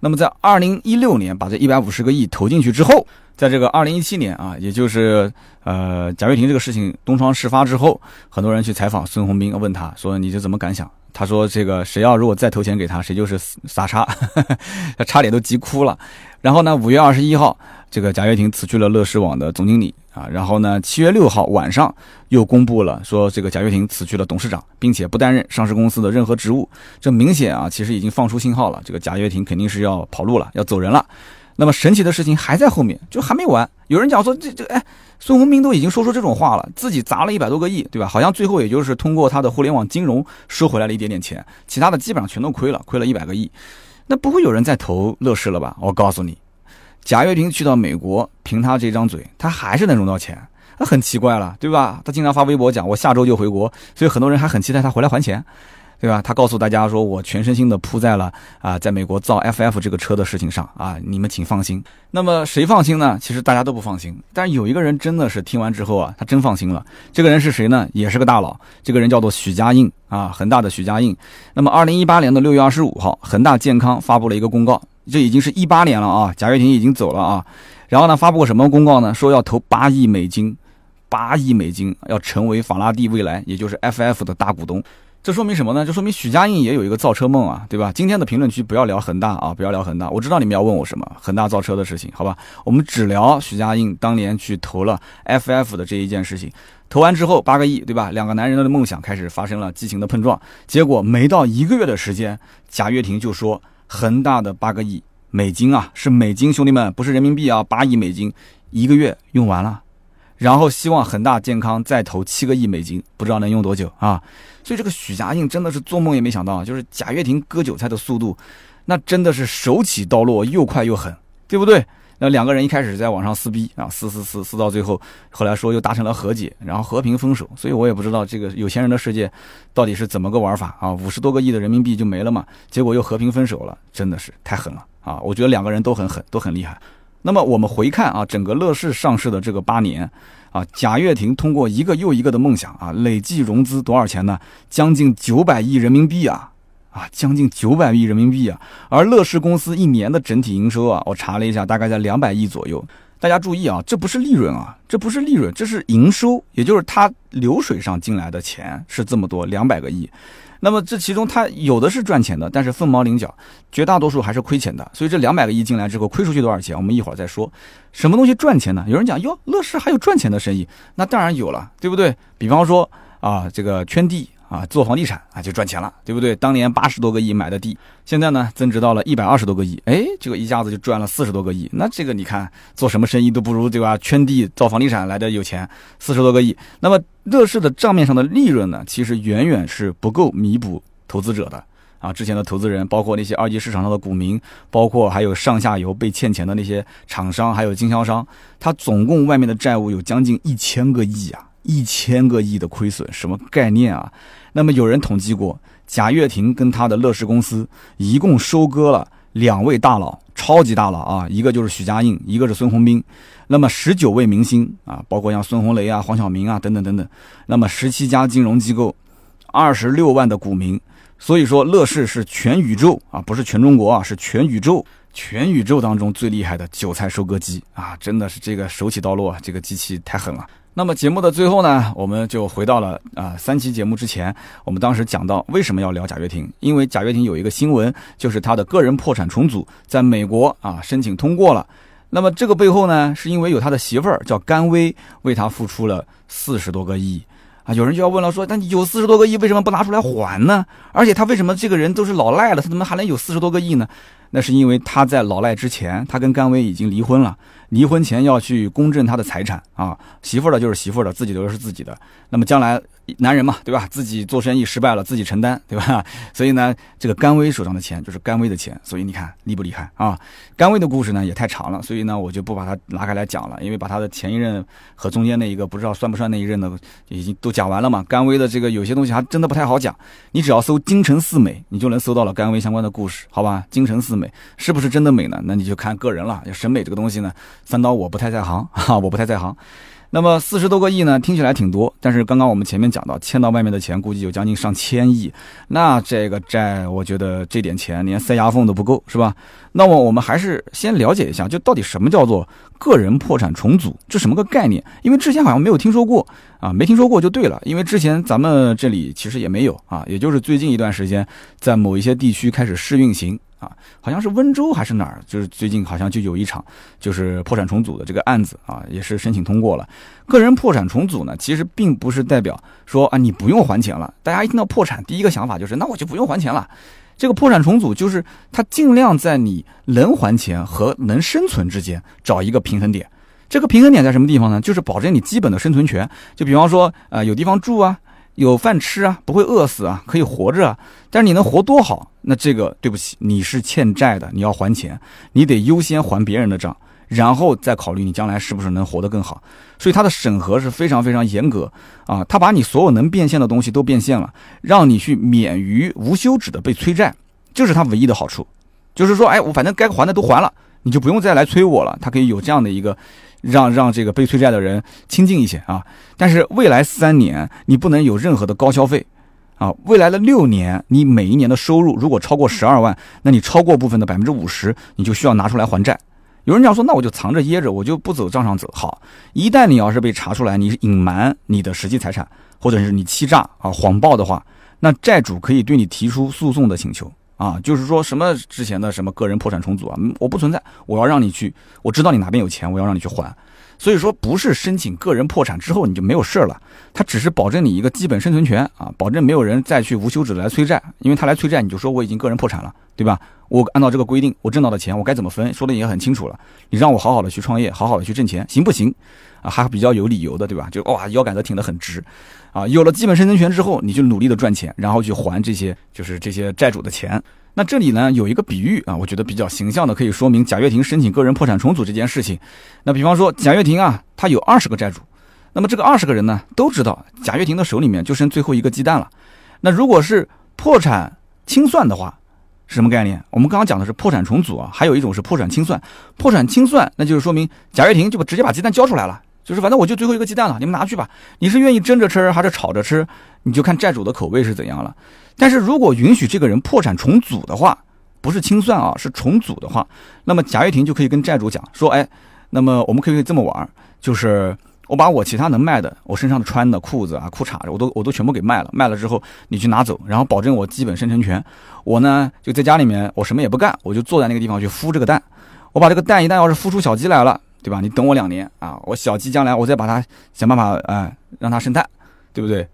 S1: 那么在二零一六年把这一百五十个亿投进去之后，在这个二零一七年啊，也就是呃贾跃亭这个事情东窗事发之后，很多人去采访孙宏斌，问他说你这怎么感想？他说这个谁要如果再投钱给他，谁就是傻叉，<laughs> 他差点都急哭了。然后呢，五月二十一号。”这个贾跃亭辞去了乐视网的总经理啊，然后呢，七月六号晚上又公布了说这个贾跃亭辞去了董事长，并且不担任上市公司的任何职务。这明显啊，其实已经放出信号了，这个贾跃亭肯定是要跑路了，要走人了。那么神奇的事情还在后面，就还没完。有人讲说这这哎，孙宏斌都已经说出这种话了，自己砸了一百多个亿，对吧？好像最后也就是通过他的互联网金融收回来了一点点钱，其他的基本上全都亏了，亏了一百个亿。那不会有人再投乐视了吧？我告诉你。贾跃亭去到美国，凭他这张嘴，他还是能融到钱，那很奇怪了，对吧？他经常发微博讲我下周就回国，所以很多人还很期待他回来还钱，对吧？他告诉大家说我全身心的扑在了啊，在美国造 FF 这个车的事情上啊，你们请放心。那么谁放心呢？其实大家都不放心，但有一个人真的是听完之后啊，他真放心了。这个人是谁呢？也是个大佬，这个人叫做许家印啊，恒大的许家印。那么二零一八年的六月二十五号，恒大健康发布了一个公告。这已经是一八年了啊，贾跃亭已经走了啊，然后呢，发布个什么公告呢？说要投八亿美金，八亿美金要成为法拉第未来，也就是 FF 的大股东。这说明什么呢？这说明许家印也有一个造车梦啊，对吧？今天的评论区不要聊恒大啊，不要聊恒大，我知道你们要问我什么恒大造车的事情，好吧？我们只聊许家印当年去投了 FF 的这一件事情。投完之后八个亿，对吧？两个男人的梦想开始发生了激情的碰撞，结果没到一个月的时间，贾跃亭就说。恒大的八个亿美金啊，是美金，兄弟们，不是人民币啊，八亿美金一个月用完了，然后希望恒大健康再投七个亿美金，不知道能用多久啊。所以这个许家印真的是做梦也没想到，就是贾跃亭割韭菜的速度，那真的是手起刀落，又快又狠，对不对？那两个人一开始在网上撕逼啊，撕撕撕撕到最后，后来说又达成了和解，然后和平分手。所以我也不知道这个有钱人的世界到底是怎么个玩法啊？五十多个亿的人民币就没了嘛？结果又和平分手了，真的是太狠了啊！我觉得两个人都很狠，都很厉害。那么我们回看啊，整个乐视上市的这个八年啊，贾跃亭通过一个又一个的梦想啊，累计融资多少钱呢？将近九百亿人民币啊！啊，将近九百亿人民币啊！而乐视公司一年的整体营收啊，我查了一下，大概在两百亿左右。大家注意啊，这不是利润啊，这不是利润，这是营收，也就是它流水上进来的钱是这么多，两百个亿。那么这其中它有的是赚钱的，但是凤毛麟角，绝大多数还是亏钱的。所以这两百个亿进来之后，亏出去多少钱，我们一会儿再说。什么东西赚钱呢？有人讲哟，乐视还有赚钱的生意，那当然有了，对不对？比方说啊，这个圈地。啊，做房地产啊就赚钱了，对不对？当年八十多个亿买的地，现在呢增值到了一百二十多个亿，哎，这个一下子就赚了四十多个亿。那这个你看，做什么生意都不如对吧？圈地造房地产来的有钱，四十多个亿。那么乐视的账面上的利润呢，其实远远是不够弥补投资者的啊。之前的投资人，包括那些二级市场上的股民，包括还有上下游被欠钱的那些厂商，还有经销商，他总共外面的债务有将近一千个亿啊，一千个亿的亏损，什么概念啊？那么有人统计过，贾跃亭跟他的乐视公司一共收割了两位大佬，超级大佬啊，一个就是许家印，一个是孙宏斌。那么十九位明星啊，包括像孙红雷啊、黄晓明啊等等等等。那么十七家金融机构，二十六万的股民。所以说，乐视是全宇宙啊，不是全中国啊，是全宇宙，全宇宙当中最厉害的韭菜收割机啊！真的是这个手起刀落，这个机器太狠了。那么节目的最后呢，我们就回到了啊三期节目之前，我们当时讲到为什么要聊贾跃亭，因为贾跃亭有一个新闻，就是他的个人破产重组在美国啊申请通过了。那么这个背后呢，是因为有他的媳妇儿叫甘薇为他付出了四十多个亿啊。有人就要问了，说那你有四十多个亿，为什么不拿出来还呢？而且他为什么这个人都是老赖了，他怎么还能有四十多个亿呢？那是因为他在老赖之前，他跟甘薇已经离婚了。离婚前要去公证他的财产啊，媳妇儿的就是媳妇儿的，自己的是自己的。那么将来男人嘛，对吧？自己做生意失败了，自己承担，对吧？<laughs> 所以呢，这个甘薇手上的钱就是甘薇的钱。所以你看厉不厉害啊？甘薇的故事呢也太长了，所以呢我就不把它拉开来讲了，因为把他的前一任和中间那一个不知道算不算那一任的已经都讲完了嘛。甘薇的这个有些东西还真的不太好讲，你只要搜京城四美，你就能搜到了甘薇相关的故事，好吧？京城四美美是不是真的美呢？那你就看个人了，要审美这个东西呢。三刀我不太在行哈，我不太在行。那么四十多个亿呢，听起来挺多，但是刚刚我们前面讲到，欠到外面的钱估计有将近上千亿，那这个债，我觉得这点钱连塞牙缝都不够，是吧？那么我们还是先了解一下，就到底什么叫做个人破产重组，这什么个概念？因为之前好像没有听说过啊，没听说过就对了，因为之前咱们这里其实也没有啊，也就是最近一段时间，在某一些地区开始试运行。啊，好像是温州还是哪儿，就是最近好像就有一场，就是破产重组的这个案子啊，也是申请通过了。个人破产重组呢，其实并不是代表说啊你不用还钱了。大家一听到破产，第一个想法就是那我就不用还钱了。这个破产重组就是他尽量在你能还钱和能生存之间找一个平衡点。这个平衡点在什么地方呢？就是保证你基本的生存权。就比方说，呃，有地方住啊。有饭吃啊，不会饿死啊，可以活着啊。但是你能活多好？那这个对不起，你是欠债的，你要还钱，你得优先还别人的账，然后再考虑你将来是不是能活得更好。所以它的审核是非常非常严格啊，他把你所有能变现的东西都变现了，让你去免于无休止的被催债，这是他唯一的好处。就是说，哎，我反正该还的都还了，你就不用再来催我了。他可以有这样的一个。让让这个被催债的人清静一些啊！但是未来三年你不能有任何的高消费啊！未来的六年，你每一年的收入如果超过十二万，那你超过部分的百分之五十，你就需要拿出来还债。有人讲说，那我就藏着掖着，我就不走账上走。好，一旦你要是被查出来，你隐瞒你的实际财产，或者是你欺诈啊、谎报的话，那债主可以对你提出诉讼的请求。啊，就是说什么之前的什么个人破产重组啊，我不存在，我要让你去，我知道你哪边有钱，我要让你去还。所以说不是申请个人破产之后你就没有事了，他只是保证你一个基本生存权啊，保证没有人再去无休止的来催债，因为他来催债你就说我已经个人破产了。对吧？我按照这个规定，我挣到的钱我该怎么分，说的也很清楚了。你让我好好的去创业，好好的去挣钱，行不行？啊，还比较有理由的，对吧？就哇，腰杆子挺得很直，啊，有了基本生存权之后，你就努力的赚钱，然后去还这些就是这些债主的钱。那这里呢有一个比喻啊，我觉得比较形象的，可以说明贾跃亭申请个人破产重组这件事情。那比方说贾跃亭啊，他有二十个债主，那么这个二十个人呢都知道贾跃亭的手里面就剩最后一个鸡蛋了。那如果是破产清算的话，是什么概念？我们刚刚讲的是破产重组啊，还有一种是破产清算。破产清算，那就是说明贾跃亭就把直接把鸡蛋交出来了，就是反正我就最后一个鸡蛋了，你们拿去吧。你是愿意蒸着吃还是炒着吃，你就看债主的口味是怎样了。但是如果允许这个人破产重组的话，不是清算啊，是重组的话，那么贾跃亭就可以跟债主讲说，哎，那么我们可以这么玩，就是。我把我其他能卖的，我身上的穿的裤子啊、裤衩我都我都全部给卖了。卖了之后，你去拿走，然后保证我基本生存权。我呢就在家里面，我什么也不干，我就坐在那个地方去孵这个蛋。我把这个蛋一旦要是孵出小鸡来了，对吧？你等我两年啊，我小鸡将来我再把它想办法哎让它生蛋，对不对？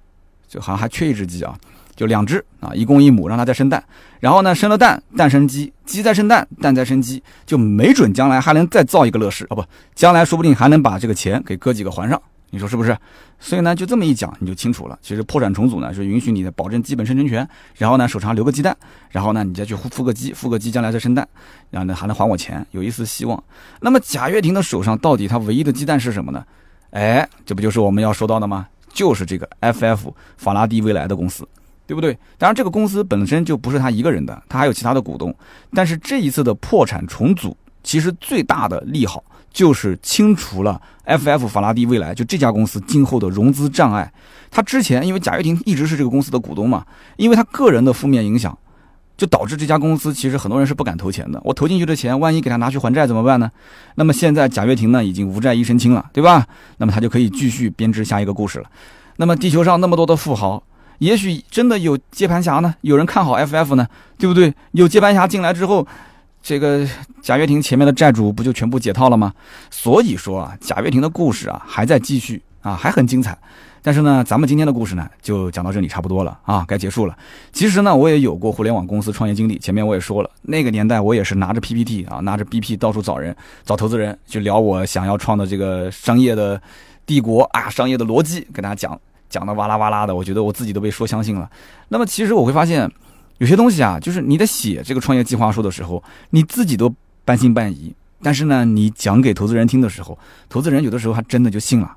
S1: 就好像还缺一只鸡啊。就两只啊，一公一母，让它再生蛋，然后呢，生了蛋，蛋生鸡，鸡再生蛋，蛋再生鸡，就没准将来还能再造一个乐视啊，不，将来说不定还能把这个钱给哥几个还上，你说是不是？所以呢，就这么一讲，你就清楚了。其实破产重组呢，是允许你的保证基本生存权，然后呢，手上留个鸡蛋，然后呢，你再去孵个鸡，孵个鸡将来再生蛋，然后呢，还能还我钱，有一丝希望。那么贾跃亭的手上到底他唯一的鸡蛋是什么呢？哎，这不就是我们要说到的吗？就是这个 FF 法拉第未来的公司。对不对？当然，这个公司本身就不是他一个人的，他还有其他的股东。但是这一次的破产重组，其实最大的利好就是清除了 FF 法拉第未来就这家公司今后的融资障碍。他之前因为贾跃亭一直是这个公司的股东嘛，因为他个人的负面影响，就导致这家公司其实很多人是不敢投钱的。我投进去的钱，万一给他拿去还债怎么办呢？那么现在贾跃亭呢已经无债一身轻了，对吧？那么他就可以继续编织下一个故事了。那么地球上那么多的富豪。也许真的有接盘侠呢，有人看好 FF 呢，对不对？有接盘侠进来之后，这个贾跃亭前面的债主不就全部解套了吗？所以说啊，贾跃亭的故事啊还在继续啊，还很精彩。但是呢，咱们今天的故事呢就讲到这里差不多了啊，该结束了。其实呢，我也有过互联网公司创业经历，前面我也说了，那个年代我也是拿着 PPT 啊，拿着 BP 到处找人，找投资人去聊我想要创的这个商业的帝国啊，商业的逻辑，跟大家讲。讲的哇啦哇啦的，我觉得我自己都被说相信了。那么其实我会发现，有些东西啊，就是你在写这个创业计划书的时候，你自己都半信半疑。但是呢，你讲给投资人听的时候，投资人有的时候还真的就信了。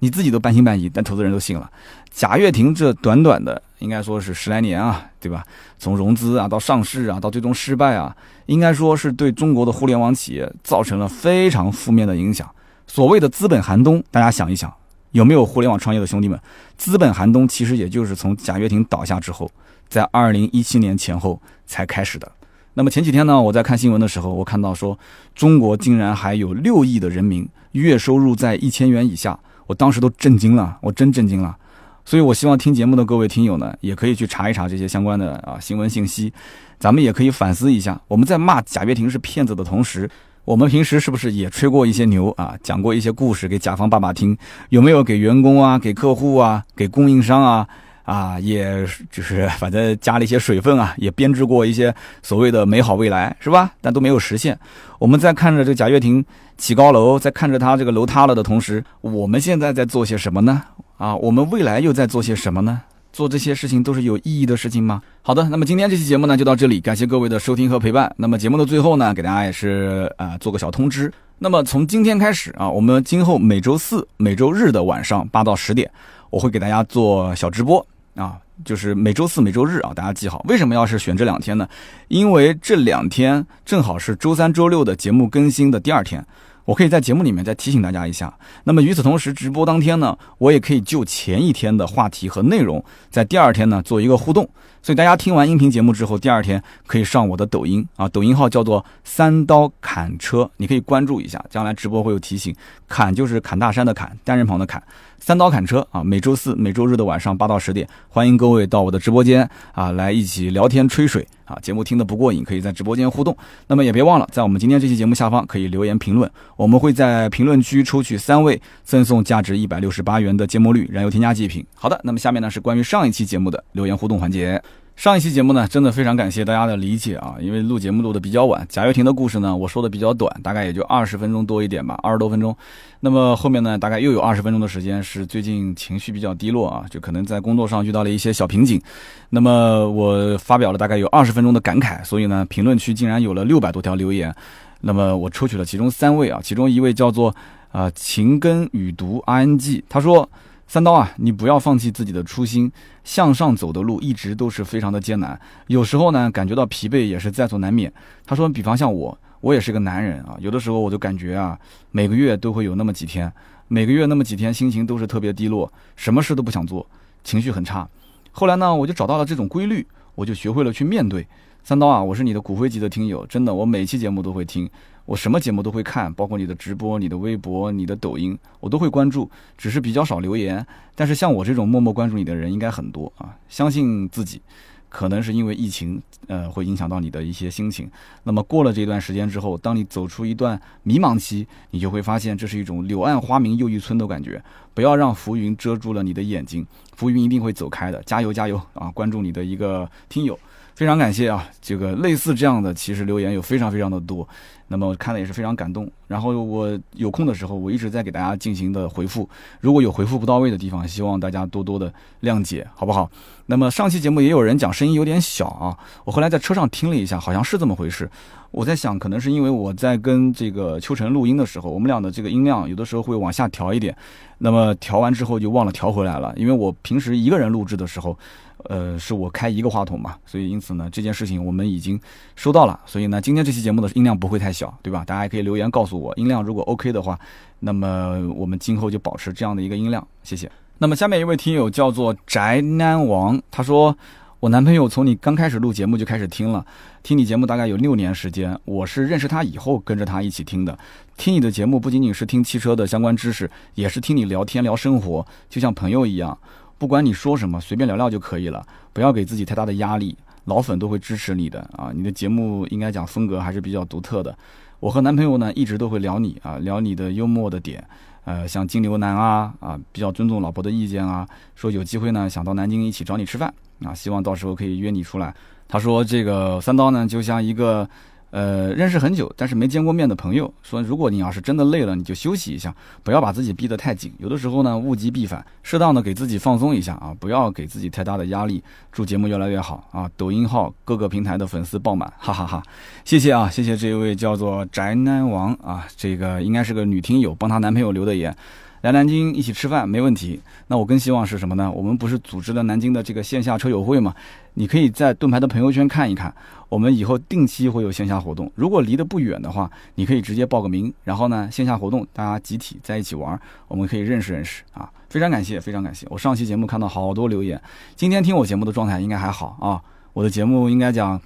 S1: 你自己都半信半疑，但投资人都信了。贾跃亭这短短的应该说是十来年啊，对吧？从融资啊到上市啊到最终失败啊，应该说是对中国的互联网企业造成了非常负面的影响。所谓的资本寒冬，大家想一想。有没有互联网创业的兄弟们？资本寒冬其实也就是从贾跃亭倒下之后，在二零一七年前后才开始的。那么前几天呢，我在看新闻的时候，我看到说中国竟然还有六亿的人民月收入在一千元以下，我当时都震惊了，我真震惊了。所以我希望听节目的各位听友呢，也可以去查一查这些相关的啊新闻信息，咱们也可以反思一下，我们在骂贾跃亭是骗子的同时。我们平时是不是也吹过一些牛啊？讲过一些故事给甲方爸爸听？有没有给员工啊、给客户啊、给供应商啊啊？也就是反正加了一些水分啊，也编织过一些所谓的美好未来，是吧？但都没有实现。我们在看着这贾跃亭起高楼，在看着他这个楼塌了的同时，我们现在在做些什么呢？啊，我们未来又在做些什么呢？做这些事情都是有意义的事情吗？好的，那么今天这期节目呢就到这里，感谢各位的收听和陪伴。那么节目的最后呢，给大家也是啊做个小通知。那么从今天开始啊，我们今后每周四、每周日的晚上八到十点，我会给大家做小直播啊，就是每周四、每周日啊，大家记好。为什么要是选这两天呢？因为这两天正好是周三、周六的节目更新的第二天。我可以在节目里面再提醒大家一下。那么与此同时，直播当天呢，我也可以就前一天的话题和内容，在第二天呢做一个互动。所以大家听完音频节目之后，第二天可以上我的抖音啊，抖音号叫做“三刀砍车”，你可以关注一下，将来直播会有提醒。砍就是砍大山的砍，单人旁的砍。三刀砍车啊，每周四、每周日的晚上八到十点，欢迎各位到我的直播间啊，来一起聊天吹水啊。节目听得不过瘾，可以在直播间互动。那么也别忘了，在我们今天这期节目下方可以留言评论，我们会在评论区抽取三位，赠送价值一百六十八元的芥末绿燃油添加剂一瓶。好的，那么下面呢是关于上一期节目的留言互动环节。上一期节目呢，真的非常感谢大家的理解啊，因为录节目录的比较晚，贾跃亭的故事呢，我说的比较短，大概也就二十分钟多一点吧，二十多分钟。那么后面呢，大概又有二十分钟的时间是最近情绪比较低落啊，就可能在工作上遇到了一些小瓶颈。那么我发表了大概有二十分钟的感慨，所以呢，评论区竟然有了六百多条留言。那么我抽取了其中三位啊，其中一位叫做啊情根雨读 ing，他说。三刀啊，你不要放弃自己的初心，向上走的路一直都是非常的艰难，有时候呢感觉到疲惫也是在所难免。他说，比方像我，我也是个男人啊，有的时候我就感觉啊，每个月都会有那么几天，每个月那么几天心情都是特别低落，什么事都不想做，情绪很差。后来呢，我就找到了这种规律，我就学会了去面对。三刀啊，我是你的骨灰级的听友，真的，我每期节目都会听。我什么节目都会看，包括你的直播、你的微博、你的抖音，我都会关注，只是比较少留言。但是像我这种默默关注你的人应该很多啊！相信自己，可能是因为疫情，呃，会影响到你的一些心情。那么过了这段时间之后，当你走出一段迷茫期，你就会发现这是一种柳暗花明又一村的感觉。不要让浮云遮住了你的眼睛，浮云一定会走开的。加油加油啊！关注你的一个听友。非常感谢啊！这个类似这样的，其实留言有非常非常的多，那么我看的也是非常感动。然后我有空的时候，我一直在给大家进行的回复，如果有回复不到位的地方，希望大家多多的谅解，好不好？那么上期节目也有人讲声音有点小啊，我后来在车上听了一下，好像是这么回事。我在想，可能是因为我在跟这个秋晨录音的时候，我们俩的这个音量有的时候会往下调一点，那么调完之后就忘了调回来了。因为我平时一个人录制的时候。呃，是我开一个话筒嘛，所以因此呢，这件事情我们已经收到了，所以呢，今天这期节目的音量不会太小，对吧？大家可以留言告诉我，音量如果 OK 的话，那么我们今后就保持这样的一个音量，谢谢。那么下面一位听友叫做宅男王，他说，我男朋友从你刚开始录节目就开始听了，听你节目大概有六年时间，我是认识他以后跟着他一起听的，听你的节目不仅仅是听汽车的相关知识，也是听你聊天聊生活，就像朋友一样。不管你说什么，随便聊聊就可以了，不要给自己太大的压力。老粉都会支持你的啊！你的节目应该讲风格还是比较独特的。我和男朋友呢一直都会聊你啊，聊你的幽默的点，呃，像金牛男啊啊，比较尊重老婆的意见啊，说有机会呢想到南京一起找你吃饭啊，希望到时候可以约你出来。他说这个三刀呢就像一个。呃，认识很久但是没见过面的朋友说，如果你要是真的累了，你就休息一下，不要把自己逼得太紧。有的时候呢，物极必反，适当的给自己放松一下啊，不要给自己太大的压力。祝节目越来越好啊！<laughs> 抖音号各个平台的粉丝爆满，哈哈哈！谢谢啊，谢谢这一位叫做宅男王啊，这个应该是个女听友，帮她男朋友留的言。来南京一起吃饭没问题。那我更希望是什么呢？我们不是组织了南京的这个线下车友会吗？你可以在盾牌的朋友圈看一看。我们以后定期会有线下活动，如果离得不远的话，你可以直接报个名，然后呢，线下活动大家集体在一起玩，我们可以认识认识啊。非常感谢，非常感谢。我上期节目看到好多留言，今天听我节目的状态应该还好啊。我的节目应该讲。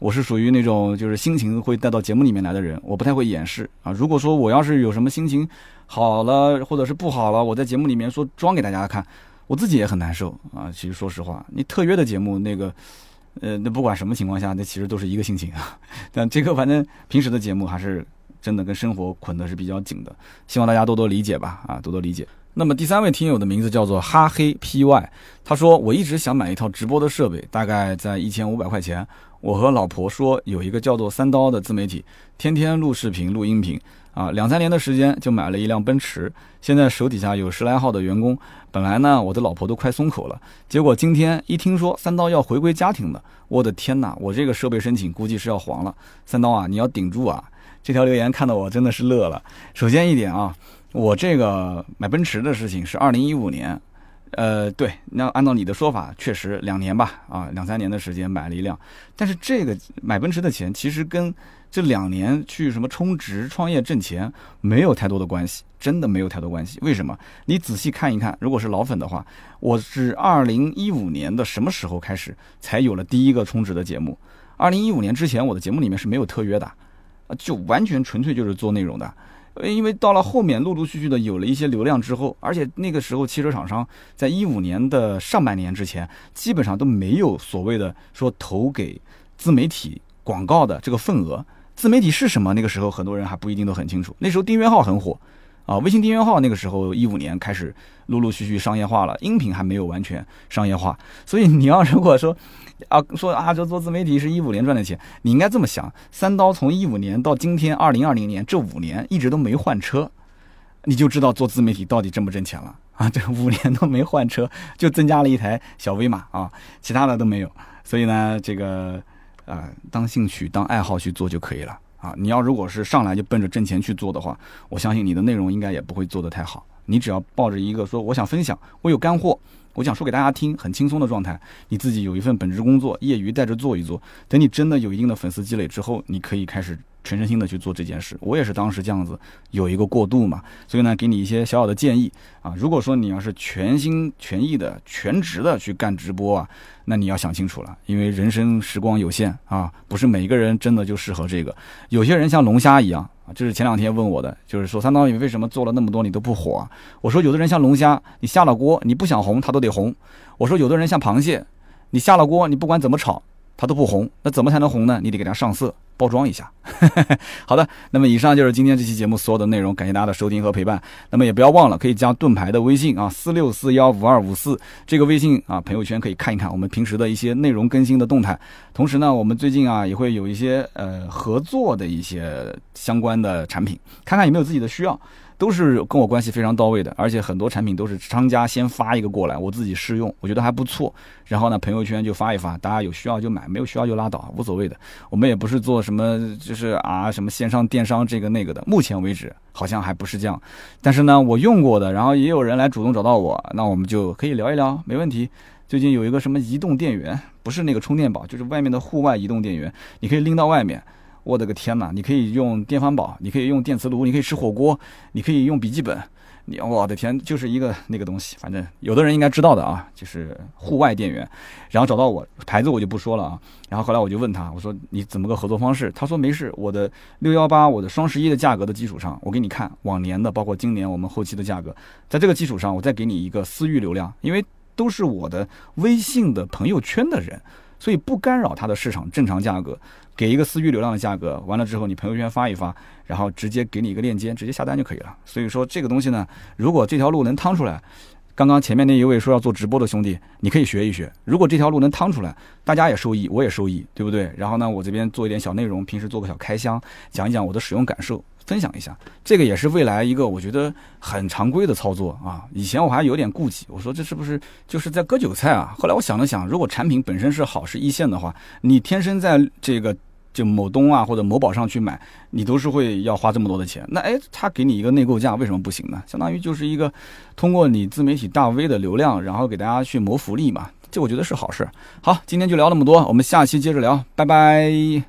S1: 我是属于那种就是心情会带到节目里面来的人，我不太会掩饰啊。如果说我要是有什么心情好了或者是不好了，我在节目里面说装给大家看，我自己也很难受啊。其实说实话，你特约的节目那个，呃，那不管什么情况下，那其实都是一个心情啊。<laughs> 但这个反正平时的节目还是真的跟生活捆的是比较紧的，希望大家多多理解吧啊，多多理解。那么第三位听友的名字叫做哈黑 py，他说我一直想买一套直播的设备，大概在一千五百块钱。我和老婆说，有一个叫做三刀的自媒体，天天录视频、录音频，啊，两三年的时间就买了一辆奔驰，现在手底下有十来号的员工。本来呢，我的老婆都快松口了，结果今天一听说三刀要回归家庭了，我的天哪，我这个设备申请估计是要黄了。三刀啊，你要顶住啊！这条留言看得我真的是乐了。首先一点啊，我这个买奔驰的事情是二零一五年。呃，对，那按照你的说法，确实两年吧，啊，两三年的时间买了一辆，但是这个买奔驰的钱其实跟这两年去什么充值、创业挣钱没有太多的关系，真的没有太多关系。为什么？你仔细看一看，如果是老粉的话，我是二零一五年的什么时候开始才有了第一个充值的节目？二零一五年之前，我的节目里面是没有特约的，就完全纯粹就是做内容的。因为到了后面，陆陆续续的有了一些流量之后，而且那个时候汽车厂商在一五年的上半年之前，基本上都没有所谓的说投给自媒体广告的这个份额。自媒体是什么？那个时候很多人还不一定都很清楚。那时候订阅号很火，啊。微信订阅号那个时候一五年开始陆陆续续商业化了，音频还没有完全商业化，所以你要如果说啊 <laughs> 说啊这做自媒体是一五年赚的钱，你应该这么想：三刀从一五年到今天二零二零年这五年一直都没换车，你就知道做自媒体到底挣不挣钱了 <laughs> 啊！这五年都没换车，就增加了一台小威马啊，其他的都没有。所以呢，这个啊当兴趣当爱好去做就可以了啊。你要如果是上来就奔着挣钱去做的话，我相信你的内容应该也不会做得太好。你只要抱着一个说我想分享，我有干货。我想说给大家听，很轻松的状态，你自己有一份本职工作，业余带着做一做。等你真的有一定的粉丝积累之后，你可以开始全身心的去做这件事。我也是当时这样子有一个过渡嘛，所以呢，给你一些小小的建议啊。如果说你要是全心全意的、全职的去干直播啊，那你要想清楚了，因为人生时光有限啊，不是每一个人真的就适合这个。有些人像龙虾一样。这是前两天问我的，就是说三刀鱼为什么做了那么多你都不火？我说有的人像龙虾，你下了锅你不想红它都得红。我说有的人像螃蟹，你下了锅你不管怎么炒它都不红，那怎么才能红呢？你得给它上色。包装一下，<laughs> 好的。那么以上就是今天这期节目所有的内容，感谢大家的收听和陪伴。那么也不要忘了，可以加盾牌的微信啊，四六四幺五二五四这个微信啊，朋友圈可以看一看我们平时的一些内容更新的动态。同时呢，我们最近啊也会有一些呃合作的一些相关的产品，看看有没有自己的需要。都是跟我关系非常到位的，而且很多产品都是商家先发一个过来，我自己试用，我觉得还不错。然后呢，朋友圈就发一发，大家有需要就买，没有需要就拉倒，无所谓的。我们也不是做什么，就是啊什么线上电商这个那个的。目前为止好像还不是这样。但是呢，我用过的，然后也有人来主动找到我，那我们就可以聊一聊，没问题。最近有一个什么移动电源，不是那个充电宝，就是外面的户外移动电源，你可以拎到外面。我的个天呐！你可以用电饭煲，你可以用电磁炉，你可以吃火锅，你可以用笔记本。你我的天，就是一个那个东西，反正有的人应该知道的啊，就是户外电源。然后找到我，牌子我就不说了啊。然后后来我就问他，我说你怎么个合作方式？他说没事，我的六幺八，我的双十一的价格的基础上，我给你看往年的，包括今年我们后期的价格，在这个基础上，我再给你一个私域流量，因为都是我的微信的朋友圈的人，所以不干扰它的市场正常价格。给一个私域流量的价格，完了之后你朋友圈发一发，然后直接给你一个链接，直接下单就可以了。所以说这个东西呢，如果这条路能趟出来，刚刚前面那一位说要做直播的兄弟，你可以学一学。如果这条路能趟出来，大家也受益，我也受益，对不对？然后呢，我这边做一点小内容，平时做个小开箱，讲一讲我的使用感受。分享一下，这个也是未来一个我觉得很常规的操作啊。以前我还有点顾忌，我说这是不是就是在割韭菜啊？后来我想了想，如果产品本身是好是一线的话，你天生在这个就某东啊或者某宝上去买，你都是会要花这么多的钱。那哎，他给你一个内购价，为什么不行呢？相当于就是一个通过你自媒体大 V 的流量，然后给大家去谋福利嘛。这我觉得是好事。好，今天就聊那么多，我们下期接着聊，拜拜。